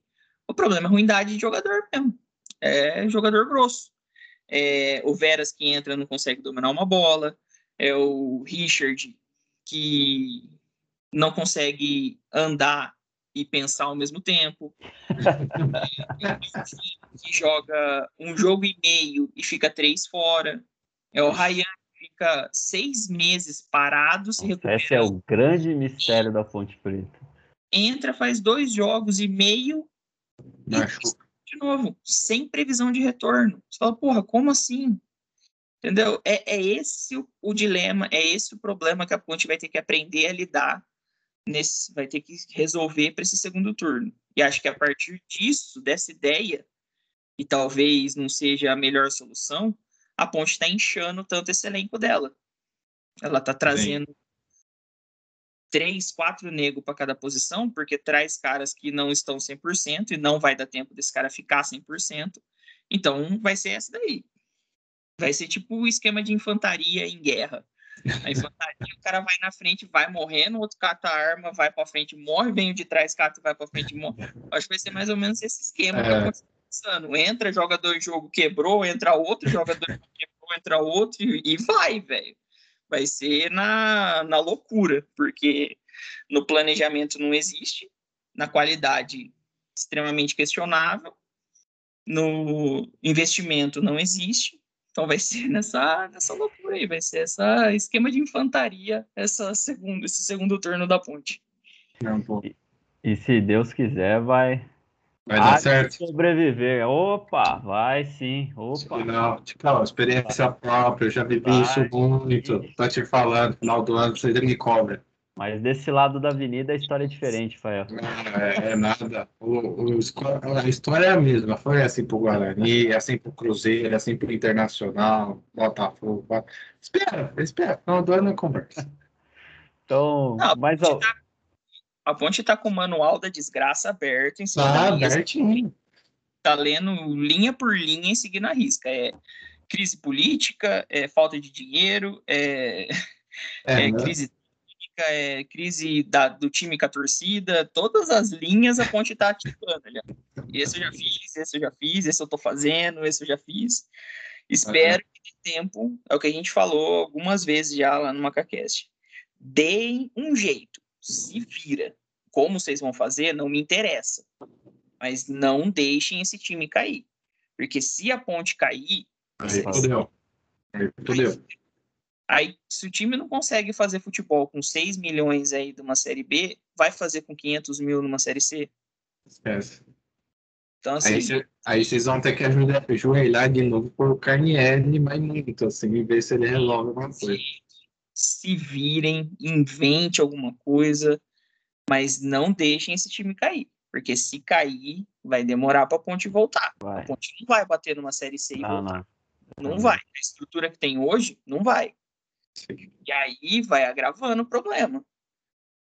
O problema é ruindade de jogador mesmo. É jogador grosso. É o Veras que entra não consegue dominar uma bola. É o Richard que não consegue andar e pensar ao mesmo tempo. que joga um jogo e meio e fica três fora. É o Ryan que fica seis meses parado. Esse é o grande mistério da Fonte Preta. Entra, faz dois jogos e meio e de novo, sem previsão de retorno. Você fala, porra, como assim? Entendeu? É, é esse o, o dilema, é esse o problema que a Ponte vai ter que aprender a lidar nesse, vai ter que resolver para esse segundo turno. E acho que a partir disso, dessa ideia, e talvez não seja a melhor solução, a Ponte está inchando tanto esse elenco dela. Ela está trazendo Sim. Três, quatro negros para cada posição, porque traz caras que não estão 100% e não vai dar tempo desse cara ficar 100%. Então, vai ser essa daí. Vai ser tipo o esquema de infantaria em guerra. A infantaria, o cara vai na frente, vai morrendo, o outro cata a arma, vai pra frente, morre, vem o de trás, cata, vai pra frente, morre. Acho que vai ser mais ou menos esse esquema é. pensando. Entra jogador jogo quebrou, entra outro, jogador quebrou, entra outro e vai, velho. Vai ser na, na loucura, porque no planejamento não existe, na qualidade extremamente questionável, no investimento não existe, então vai ser nessa, nessa loucura aí, vai ser essa esquema de infantaria, essa segundo, esse segundo turno da ponte. e, e, se Deus quiser, vai. Vai dar certo. Sobreviver. Opa, vai sim. Opa. Não, tipo, experiência própria, eu já vivi vai, isso muito. Tô te falando, final do ano você me cobra. Mas desse lado da avenida a história é diferente, Fael. É, é nada. O, o, a história é a mesma. Foi assim pro Guarani, é assim pro Cruzeiro, é assim pro Internacional, Botafogo. Espera, espera. Final do ano é conversa. Então, Não, mas... A, tá, a Ponte tá com o manual da desgraça aberto em cima tá, da abertinho. Tá lendo linha por linha e seguindo a risca. É crise política, é falta de dinheiro, é, é, é crise é, crise da, do time com a torcida, todas as linhas a ponte tá ativando ali. Esse eu já fiz, esse eu já fiz, esse eu tô fazendo, esse eu já fiz. Espero uhum. que dê tempo, é o que a gente falou algumas vezes já lá no MacaCast. Deem um jeito, se vira. Como vocês vão fazer, não me interessa. Mas não deixem esse time cair. Porque se a ponte cair. Aí, fodeu. Aí. Aí, se o time não consegue fazer futebol com 6 milhões aí de uma Série B, vai fazer com 500 mil numa Série C? Esquece. Então, assim, aí, vocês vão ter que ajudar, ajoelhar de novo por Carnielli, mas muito, assim, e ver se ele resolve alguma coisa. Se virem, invente alguma coisa, mas não deixem esse time cair. Porque se cair, vai demorar para a ponte voltar. Vai. A ponte não vai bater numa Série C e não, voltar. Não. não vai. A estrutura que tem hoje, não vai. E aí vai agravando o problema.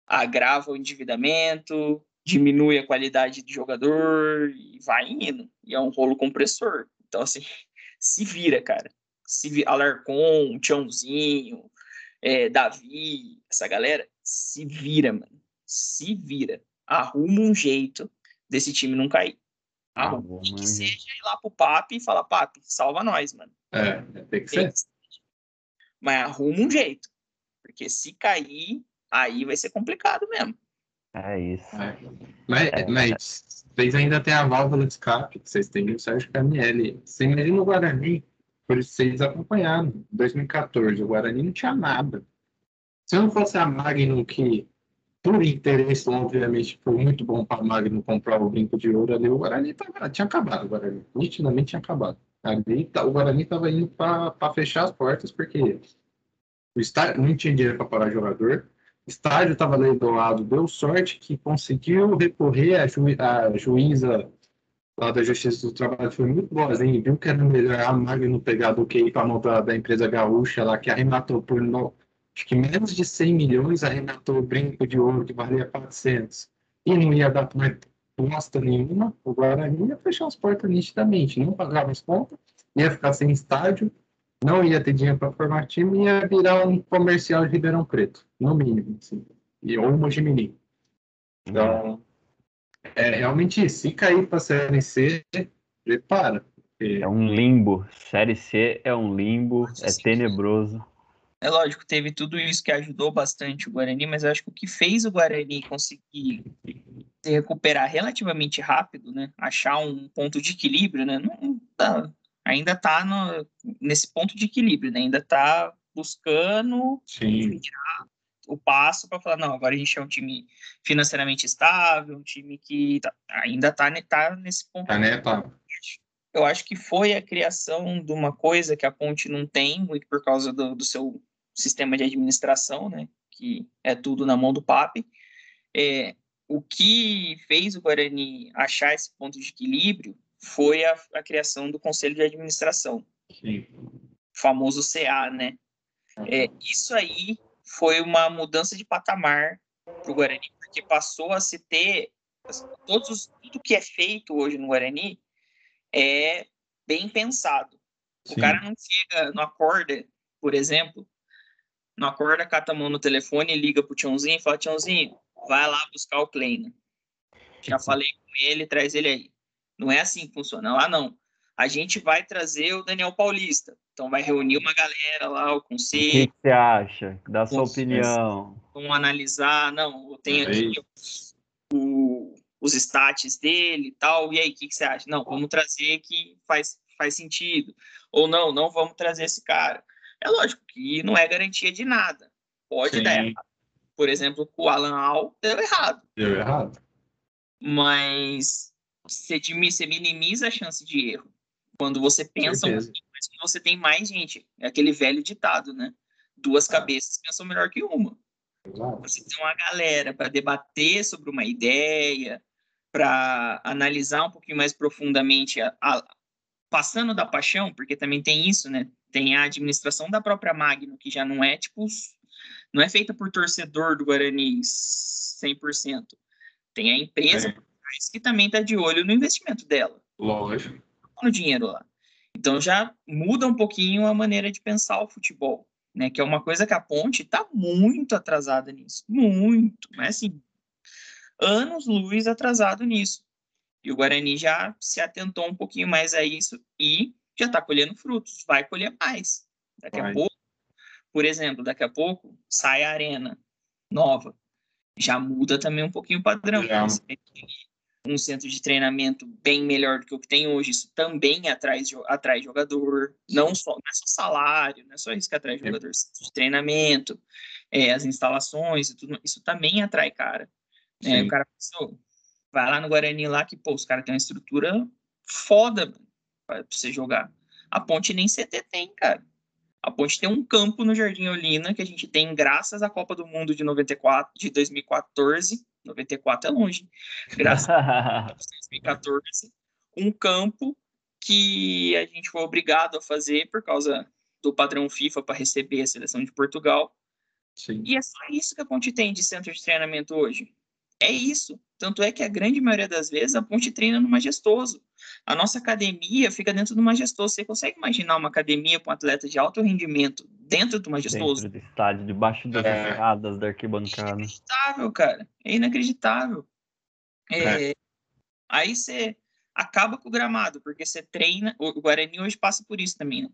Agrava o endividamento, diminui a qualidade do jogador e vai indo. E é um rolo compressor. Então, assim, se vira, cara. Se vira, Alarcon, Tiãozinho, é, Davi, essa galera, se vira, mano. Se vira. Arruma um jeito desse time não cair. Arruma. Ah, que seja ir lá pro Papi e falar, Papi, salva nós, mano. É, tem que ser mas arruma um jeito. Porque se cair, aí vai ser complicado mesmo. É isso. É. Mas, é. mas vocês ainda têm a válvula de escape, vocês têm o Sérgio Camielli. Você imagina o Guarani, por vocês acompanharam, 2014, o Guarani não tinha nada. Se não fosse a Magnum que por interesse, obviamente, foi muito bom para a Magno comprar o brinco de ouro ali. O Guarani tava, tinha acabado, o Guarani. Nitidamente tinha acabado. Ali, tá, o Guarani estava indo para fechar as portas, porque o estádio não tinha dinheiro para parar jogador. O estádio estava leiloado, deu sorte que conseguiu recorrer à, ju, à juíza lá da Justiça do Trabalho, foi muito boazinha, viu que era melhor a Magno pegar do que ir para da, da empresa gaúcha lá, que arrematou por no, acho que menos de 100 milhões arrematou o brinco de ouro que valia 400 e não ia dar mais bosta nenhuma, o Guarani ia fechar as portas nitidamente, não pagava as contas, ia ficar sem estádio, não ia ter dinheiro para formar time, ia virar um comercial de Ribeirão Preto, no mínimo, assim, e, ou um Mojimirim. Então, é realmente isso. Se cair para a Série C, prepara. Porque... É um limbo. Série C é um limbo, é tenebroso. É lógico, teve tudo isso que ajudou bastante o Guarani, mas eu acho que o que fez o Guarani conseguir se recuperar relativamente rápido, né? Achar um ponto de equilíbrio, né? Não tá, ainda está nesse ponto de equilíbrio, né? Ainda está buscando tirar o passo para falar, não, agora a gente é um time financeiramente estável, um time que tá, ainda está tá nesse ponto. Tá, né? Tá eu acho que foi a criação de uma coisa que a Ponte não tem, muito por causa do, do seu sistema de administração, né, que é tudo na mão do PAP. É, o que fez o Guarani achar esse ponto de equilíbrio foi a, a criação do Conselho de Administração, Sim. famoso CA, né? É, isso aí foi uma mudança de patamar para o Guarani, porque passou a se ter todos, tudo que é feito hoje no Guarani é bem pensado. Sim. O cara não chega, não acorda, por exemplo, não acorda, cata a mão no telefone, liga pro Tiãozinho e fala, Tiãozinho, vai lá buscar o Kleina. Já falei com ele, traz ele aí. Não é assim que funciona. Lá não. A gente vai trazer o Daniel Paulista. Então vai reunir uma galera lá, o conselho. O que, que você acha? Dá sua opinião. Vamos analisar. Não, eu tenho aqui o, os stats dele e tal. E aí, o que, que você acha? Não, vamos trazer que faz, faz sentido. Ou não, não vamos trazer esse cara. É lógico que não é garantia de nada. Pode Sim. dar errado. Por exemplo, com o Alan Al deu errado. Deu errado. Mas você minimiza a chance de erro. Quando você pensa um mas você tem mais gente. É aquele velho ditado, né? Duas cabeças pensam melhor que uma. Você tem uma galera para debater sobre uma ideia, para analisar um pouquinho mais profundamente, a, a, passando da paixão, porque também tem isso, né? Tem a administração da própria Magno, que já não é tipo, não é feita por torcedor do Guarani 100%. Tem a empresa é. que também está de olho no investimento dela. Lógico. No dinheiro lá. Então já muda um pouquinho a maneira de pensar o futebol, né? Que é uma coisa que a Ponte está muito atrasada nisso, muito, mas assim anos luz atrasado nisso. E o Guarani já se atentou um pouquinho mais a isso e já está colhendo frutos, vai colher mais. Daqui vai. a pouco, por exemplo, daqui a pouco sai a arena nova. Já muda também um pouquinho o padrão. Um centro de treinamento bem melhor do que o que tem hoje, isso também atrai, atrai jogador. Não só, não é só salário, não é só isso que atrai jogador, centro de treinamento, é, as instalações e tudo, isso também atrai cara. É, o cara pensou, vai lá no Guarani lá que, pô, os caras têm uma estrutura foda para você jogar. A Ponte nem CT tem, cara. A Ponte tem um campo no Jardim Olina que a gente tem graças à Copa do Mundo de 94, de 2014. 94 é longe. Graças a 2014, um campo que a gente foi obrigado a fazer por causa do padrão FIFA para receber a seleção de Portugal. Sim. E é só isso que a Ponte tem de centro de treinamento hoje. É isso. Tanto é que a grande maioria das vezes a ponte treina no majestoso. A nossa academia fica dentro do majestoso. Você consegue imaginar uma academia com um atleta de alto rendimento dentro do majestoso? Dentro do estádio, debaixo das é. da arquibancada. É inacreditável, cara. É inacreditável. É, é. Aí você acaba com o gramado, porque você treina. O Guarani hoje passa por isso também, né?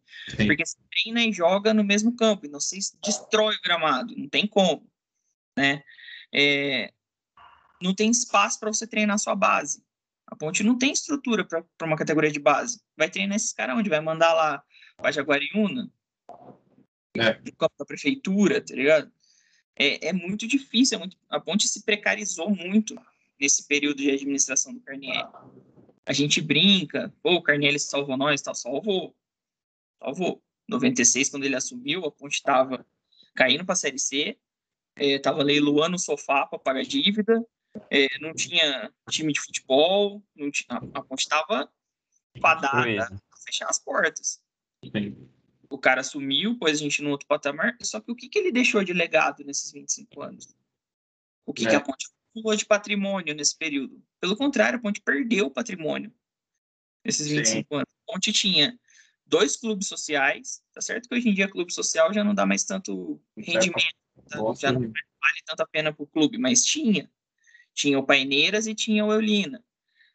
Porque você treina e joga no mesmo campo, e não se destrói o gramado, não tem como. Né? É, não tem espaço para você treinar a sua base. A Ponte não tem estrutura para uma categoria de base. Vai treinar esses caras onde? Vai mandar lá para Jaguariúna? É. No campo da prefeitura, tá ligado? é, é muito difícil, é muito, a ponte se precarizou muito nesse período de administração do Carnielli. A gente brinca, pô, o Carnielli salvou nós, tal, salvou, salvou. 96, quando ele assumiu, a ponte estava caindo para a Série C, estava é, leiloando o sofá para pagar dívida, é, não tinha time de futebol, não tinha, a ponte estava fadada a fechar as portas. Sim. O cara sumiu, pôs a gente no outro patamar, só que o que, que ele deixou de legado nesses 25 anos? O que, é. que a ponte falou de patrimônio nesse período? Pelo contrário, a ponte perdeu o patrimônio nesses 25 Sim. anos. A ponte tinha dois clubes sociais, tá certo que hoje em dia clube social já não dá mais tanto rendimento, tá? já não vale tanto a pena para o clube, mas tinha. Tinha o Paineiras e tinha o Eulina.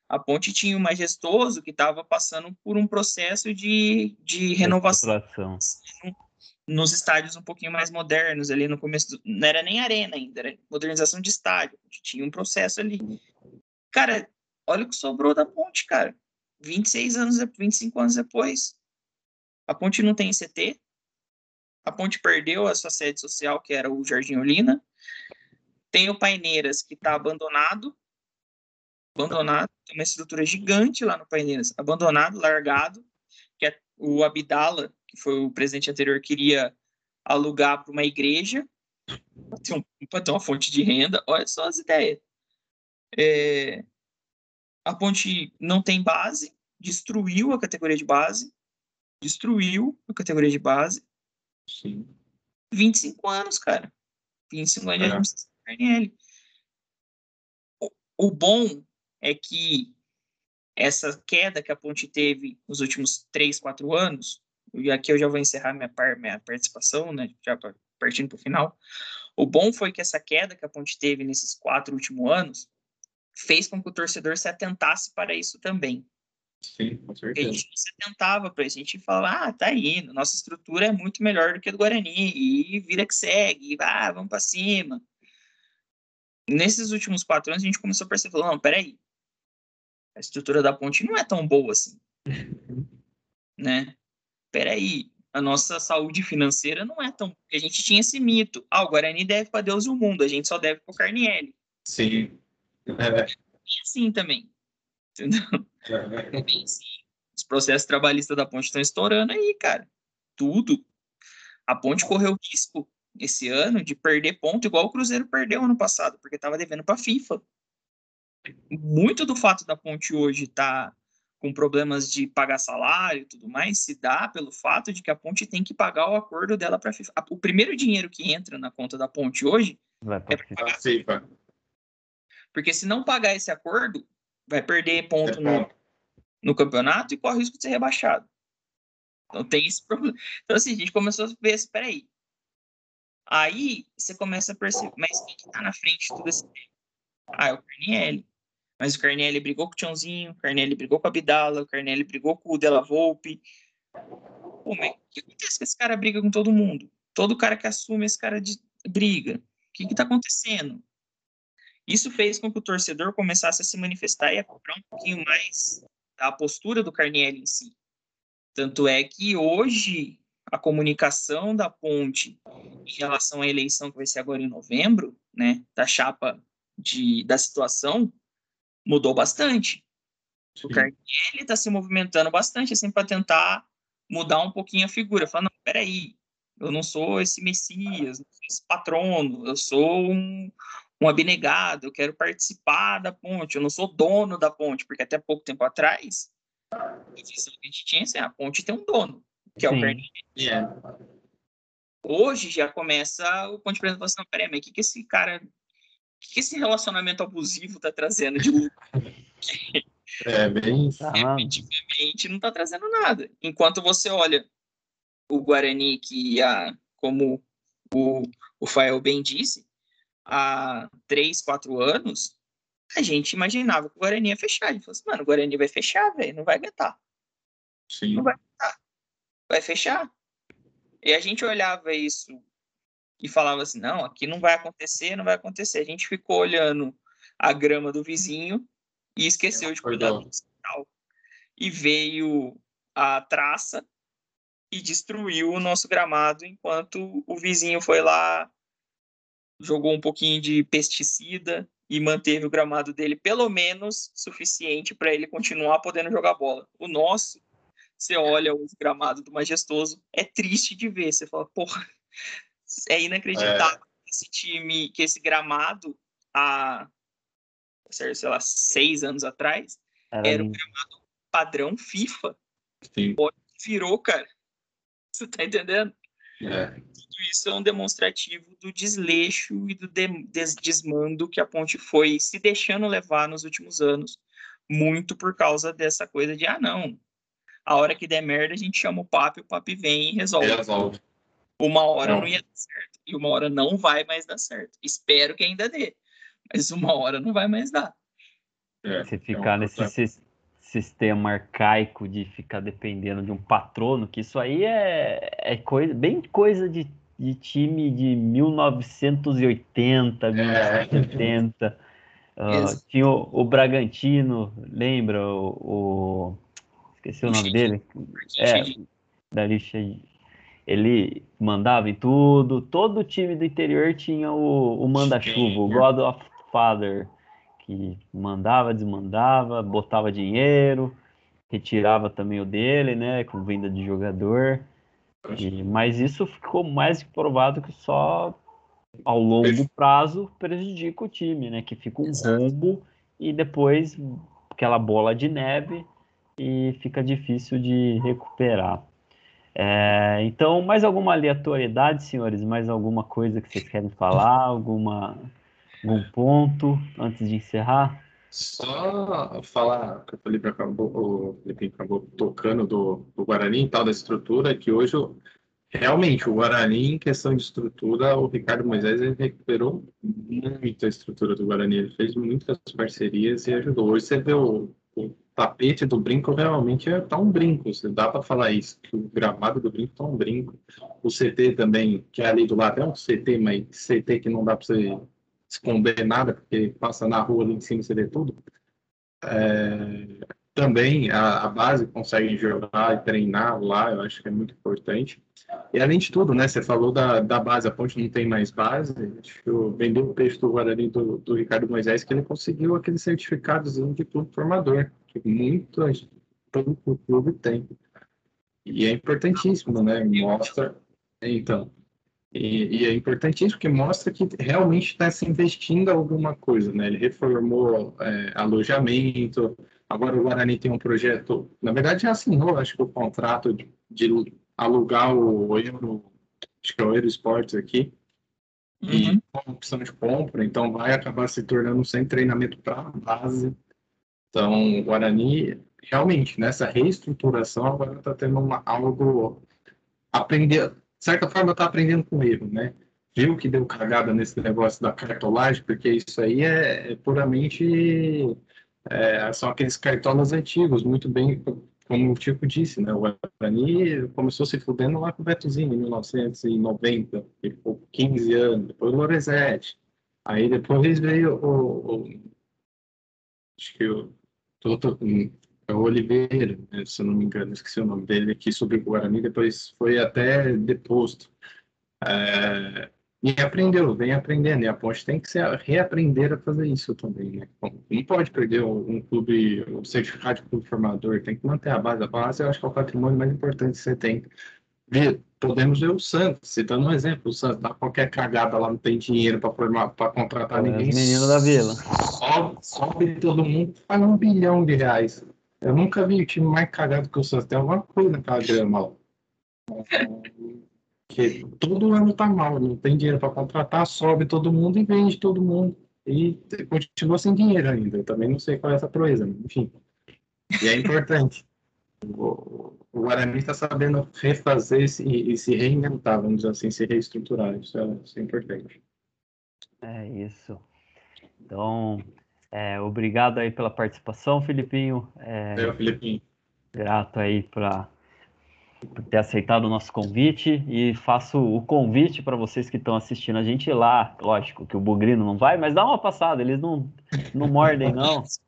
A Ponte tinha o Majestoso, que estava passando por um processo de, de renovação nos estádios um pouquinho mais modernos, ali no começo. Do, não era nem arena ainda, era modernização de estádio. Tinha um processo ali. Cara, olha o que sobrou da Ponte, cara. 26 anos, 25 anos depois. A Ponte não tem CT. A Ponte perdeu a sua sede social, que era o Jardim Olina. Tem o Paineiras, que está abandonado. Abandonado. Tem uma estrutura gigante lá no Paineiras. Abandonado, largado. Que é o Abdala, que foi o presidente anterior, queria alugar para uma igreja. Para ter, uma fonte de renda. Olha só as ideias. É, a ponte não tem base, destruiu a categoria de base, destruiu a categoria de base. Sim. 25 anos, cara. 25 anos de é. administração PNL. O, o bom é que essa queda que a Ponte teve nos últimos 3, 4 anos, e aqui eu já vou encerrar minha, par, minha participação, né, já partindo para o final. O bom foi que essa queda que a Ponte teve nesses quatro últimos anos fez com que o torcedor se atentasse para isso também. Sim, com certeza. a gente se atentava para isso, a gente falava, ah, tá indo, nossa estrutura é muito melhor do que a do Guarani, e vira que segue, ah, vamos para cima nesses últimos quatro anos a gente começou a perceber, não, peraí, a estrutura da ponte não é tão boa assim, né? Peraí, a nossa saúde financeira não é tão... A gente tinha esse mito, ah, o Guarani deve para Deus e o mundo, a gente só deve para o Carnielli. Sim. É. E assim também, entendeu? É. Assim. Os processos trabalhistas da ponte estão estourando aí, cara. Tudo. A ponte correu risco esse ano de perder ponto igual o Cruzeiro perdeu ano passado, porque estava devendo para a FIFA. Muito do fato da Ponte hoje estar tá com problemas de pagar salário e tudo mais se dá pelo fato de que a Ponte tem que pagar o acordo dela para a FIFA. O primeiro dinheiro que entra na conta da Ponte hoje vai é para pagar a FIFA. Porque se não pagar esse acordo, vai perder ponto é no, no campeonato e corre o risco de ser rebaixado. Então tem esse problema. Então assim, a gente começou a ver, espera aí, Aí você começa a perceber, mas quem que tá na frente de tudo esse tempo? Ah, é o Carnielli. Mas o Carnielli brigou com o Tchãozinho, o Carnielli brigou com a Bidala, o Carnielli brigou com o Della Volpe. Pô, mas o que acontece que esse cara briga com todo mundo? Todo cara que assume esse cara de briga. O que que tá acontecendo? Isso fez com que o torcedor começasse a se manifestar e a cobrar um pouquinho mais da postura do Carnielli em si. Tanto é que hoje a comunicação da ponte em relação à eleição que vai ser agora em novembro, né, da chapa de, da situação, mudou bastante. Sim. O Carnielli está se movimentando bastante assim para tentar mudar um pouquinho a figura. Falando, não, peraí, eu não sou esse messias, não sou esse patrono, eu sou um, um abnegado, eu quero participar da ponte, eu não sou dono da ponte, porque até pouco tempo atrás, a visão que a gente tinha assim, a ponte tem um dono, que é Sim. o Carnielli. Yeah. Hoje já começa o ponto de apresentação, assim, peraí, mas o que, que esse cara, o que, que esse relacionamento abusivo tá trazendo de lucro? é, bem... Efetivamente não tá trazendo nada. Enquanto você olha o Guarani, que há, como o, o Fael bem disse, há três, quatro anos, a gente imaginava que o Guarani ia fechar. A gente falou assim, mano, o Guarani vai fechar, velho, não vai aguentar. Sim. Não vai aguentar vai fechar. E a gente olhava isso e falava assim: não, aqui não vai acontecer, não vai acontecer. A gente ficou olhando a grama do vizinho e esqueceu de cuidar do hospital. E veio a traça e destruiu o nosso gramado enquanto o vizinho foi lá jogou um pouquinho de pesticida e manteve o gramado dele pelo menos suficiente para ele continuar podendo jogar bola. O nosso, você olha o gramado do Majestoso, é triste de ver. Você fala, porra, é inacreditável é. que esse time, que esse gramado, há, sei lá, seis anos atrás, era, era um gramado padrão FIFA. Sim. Virou, cara. Você tá entendendo? É. Tudo isso é um demonstrativo do desleixo e do de desmando que a Ponte foi se deixando levar nos últimos anos, muito por causa dessa coisa de, ah, não, a hora que der merda a gente chama o papo e o papo vem e resolve. resolve. Uma hora não. não ia dar certo, e uma hora não vai mais dar certo. Espero que ainda dê, mas uma hora não vai mais dar. É, Se ficar é um nesse sistema arcaico de ficar dependendo de um patrono, que isso aí é, é coisa, bem coisa de, de time de 1980, é. 1970. Uh, tinha o, o, Bragantino, lembra? O, o esqueci o nome dele. É, da lixa. Ele mandava em tudo. Todo time do interior tinha o, o manda-chuva, o God of Father que mandava, desmandava, botava dinheiro, retirava também o dele, né, com venda de jogador. E, mas isso ficou mais provado que só ao longo prazo prejudica o time, né, que fica um rombo e depois aquela bola de neve e fica difícil de recuperar. É, então, mais alguma aleatoriedade, senhores? Mais alguma coisa que vocês querem falar? Alguma Algum ponto antes de encerrar? Só falar que o Felipe acabou, o Felipe acabou tocando do, do Guarani e tal, da estrutura, que hoje realmente o Guarani, em questão de estrutura, o Ricardo Moisés recuperou muito a estrutura do Guarani, ele fez muitas parcerias e ajudou. Hoje você vê o, o tapete do brinco realmente é tá um brinco, dá para falar isso, que o gramado do brinco tá um brinco. O CT também, que é ali do lado, é um CT, mas CT que não dá para você esconder nada, porque passa na rua ali em cima você vê tudo. É, também a, a, base consegue jogar e treinar lá, eu acho que é muito importante. E além de tudo, né, você falou da, da base, a Ponte não tem mais base, acho que eu o texto do Guarani do, do Ricardo Moisés, que ele conseguiu aquele certificadozinho de clube formador, que muito todo o clube tem. E é importantíssimo, né, mostra... Então, e, e, é importantíssimo porque mostra que realmente está se investindo alguma coisa, né? Ele reformou é, alojamento, agora o Guarani tem um projeto, na verdade já assinou, acho que o contrato de, de alugar o Euro, acho que é o Euro Esportes aqui, uhum. e com opção de compra, então vai acabar se tornando sem treinamento para base. Então, o Guarani, realmente, nessa reestruturação, agora está tendo uma, algo aprender de certa forma, está aprendendo com erro, né? Viu que deu cagada nesse negócio da cartolagem, porque isso aí é, é puramente. É, são aqueles cartolas antigos, muito bem, como o Tico disse, né? O Guarani começou se fudendo lá com o Betozinho, em 1990, ele ficou 15 anos, depois o Lorenzetti. Aí depois veio o, o acho que o, é o Oliveira, né, se eu não me engano, esqueci o nome dele aqui sobre o Guarani, depois foi até deposto. É, e aprendeu, vem aprendendo, e a Ponte tem que se reaprender a fazer isso também, né? Bom, não pode perder um clube, um certificado de clube formador, tem que manter a base. A base eu acho que é o patrimônio mais importante que você tem. Podemos ver o Santos, citando um exemplo, o Santos dá qualquer cagada lá, não tem dinheiro para formar, para contratar é, ninguém. Menino da Vila. Sobe, sobe todo mundo, faz um bilhão de reais. Eu nunca vi o time mais cagado que o Santos. Tem alguma coisa naquela grama lá. Que todo ano tá mal, não tem dinheiro para contratar, sobe todo mundo e vende todo mundo. E continua sem dinheiro ainda. Eu também não sei qual é essa proeza, enfim. E é importante. O, Guarani está sabendo refazer e, e se reinventar, vamos dizer assim, se reestruturar. Isso é, isso é importante. É isso. Então, é, obrigado aí pela participação, Filipinho. É, Eu, Filipinho. Grato aí pra, por ter aceitado o nosso convite e faço o convite para vocês que estão assistindo a gente lá. Lógico que o Bugrino não vai, mas dá uma passada, eles não, não mordem, não.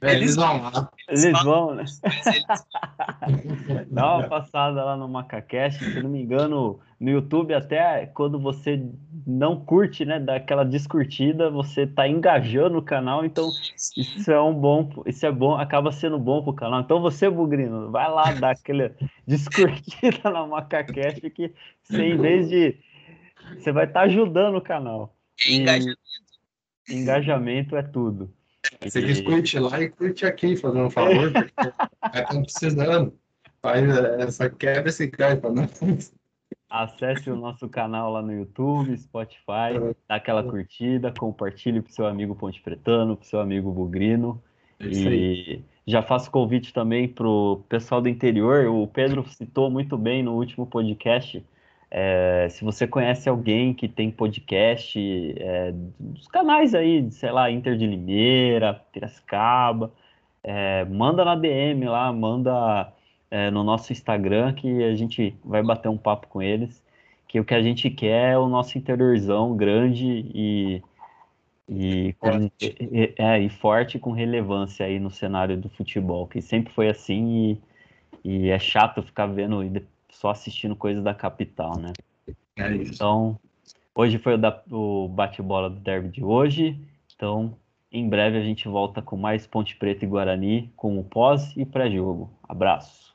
É, eles vão lá. Eles vão, né? Dá uma passada lá no Macacast, se não me engano, no YouTube, até quando você não curte, né, daquela descurtida, você tá engajando o canal, então isso é um bom, isso é bom, acaba sendo bom pro canal. Então você, Bugrino, vai lá dar aquela descurtida na Macacash que você, em vez de você vai estar tá ajudando o canal. E engajamento. engajamento é tudo. Você e... curte lá e curte aqui, fazendo um favor, porque estão precisando. Faz essa quebra esse cara para nós. Acesse o nosso canal lá no YouTube, Spotify, dá aquela curtida, compartilhe para seu amigo Ponte Pretano, para seu amigo Bugrino. É e já faço convite também para o pessoal do interior. O Pedro citou muito bem no último podcast. É, se você conhece alguém que tem podcast é, dos canais aí, sei lá, Inter de Limeira, Piracicaba, é, manda na DM lá, manda é, no nosso Instagram que a gente vai bater um papo com eles. Que o que a gente quer é o nosso interiorzão grande e, e, forte. E, é, e forte com relevância aí no cenário do futebol, que sempre foi assim e, e é chato ficar vendo só assistindo coisas da capital, né? É isso. Então, hoje foi o, o bate-bola do derby de hoje. Então, em breve a gente volta com mais Ponte Preta e Guarani com o pós e pré-jogo. Abraço.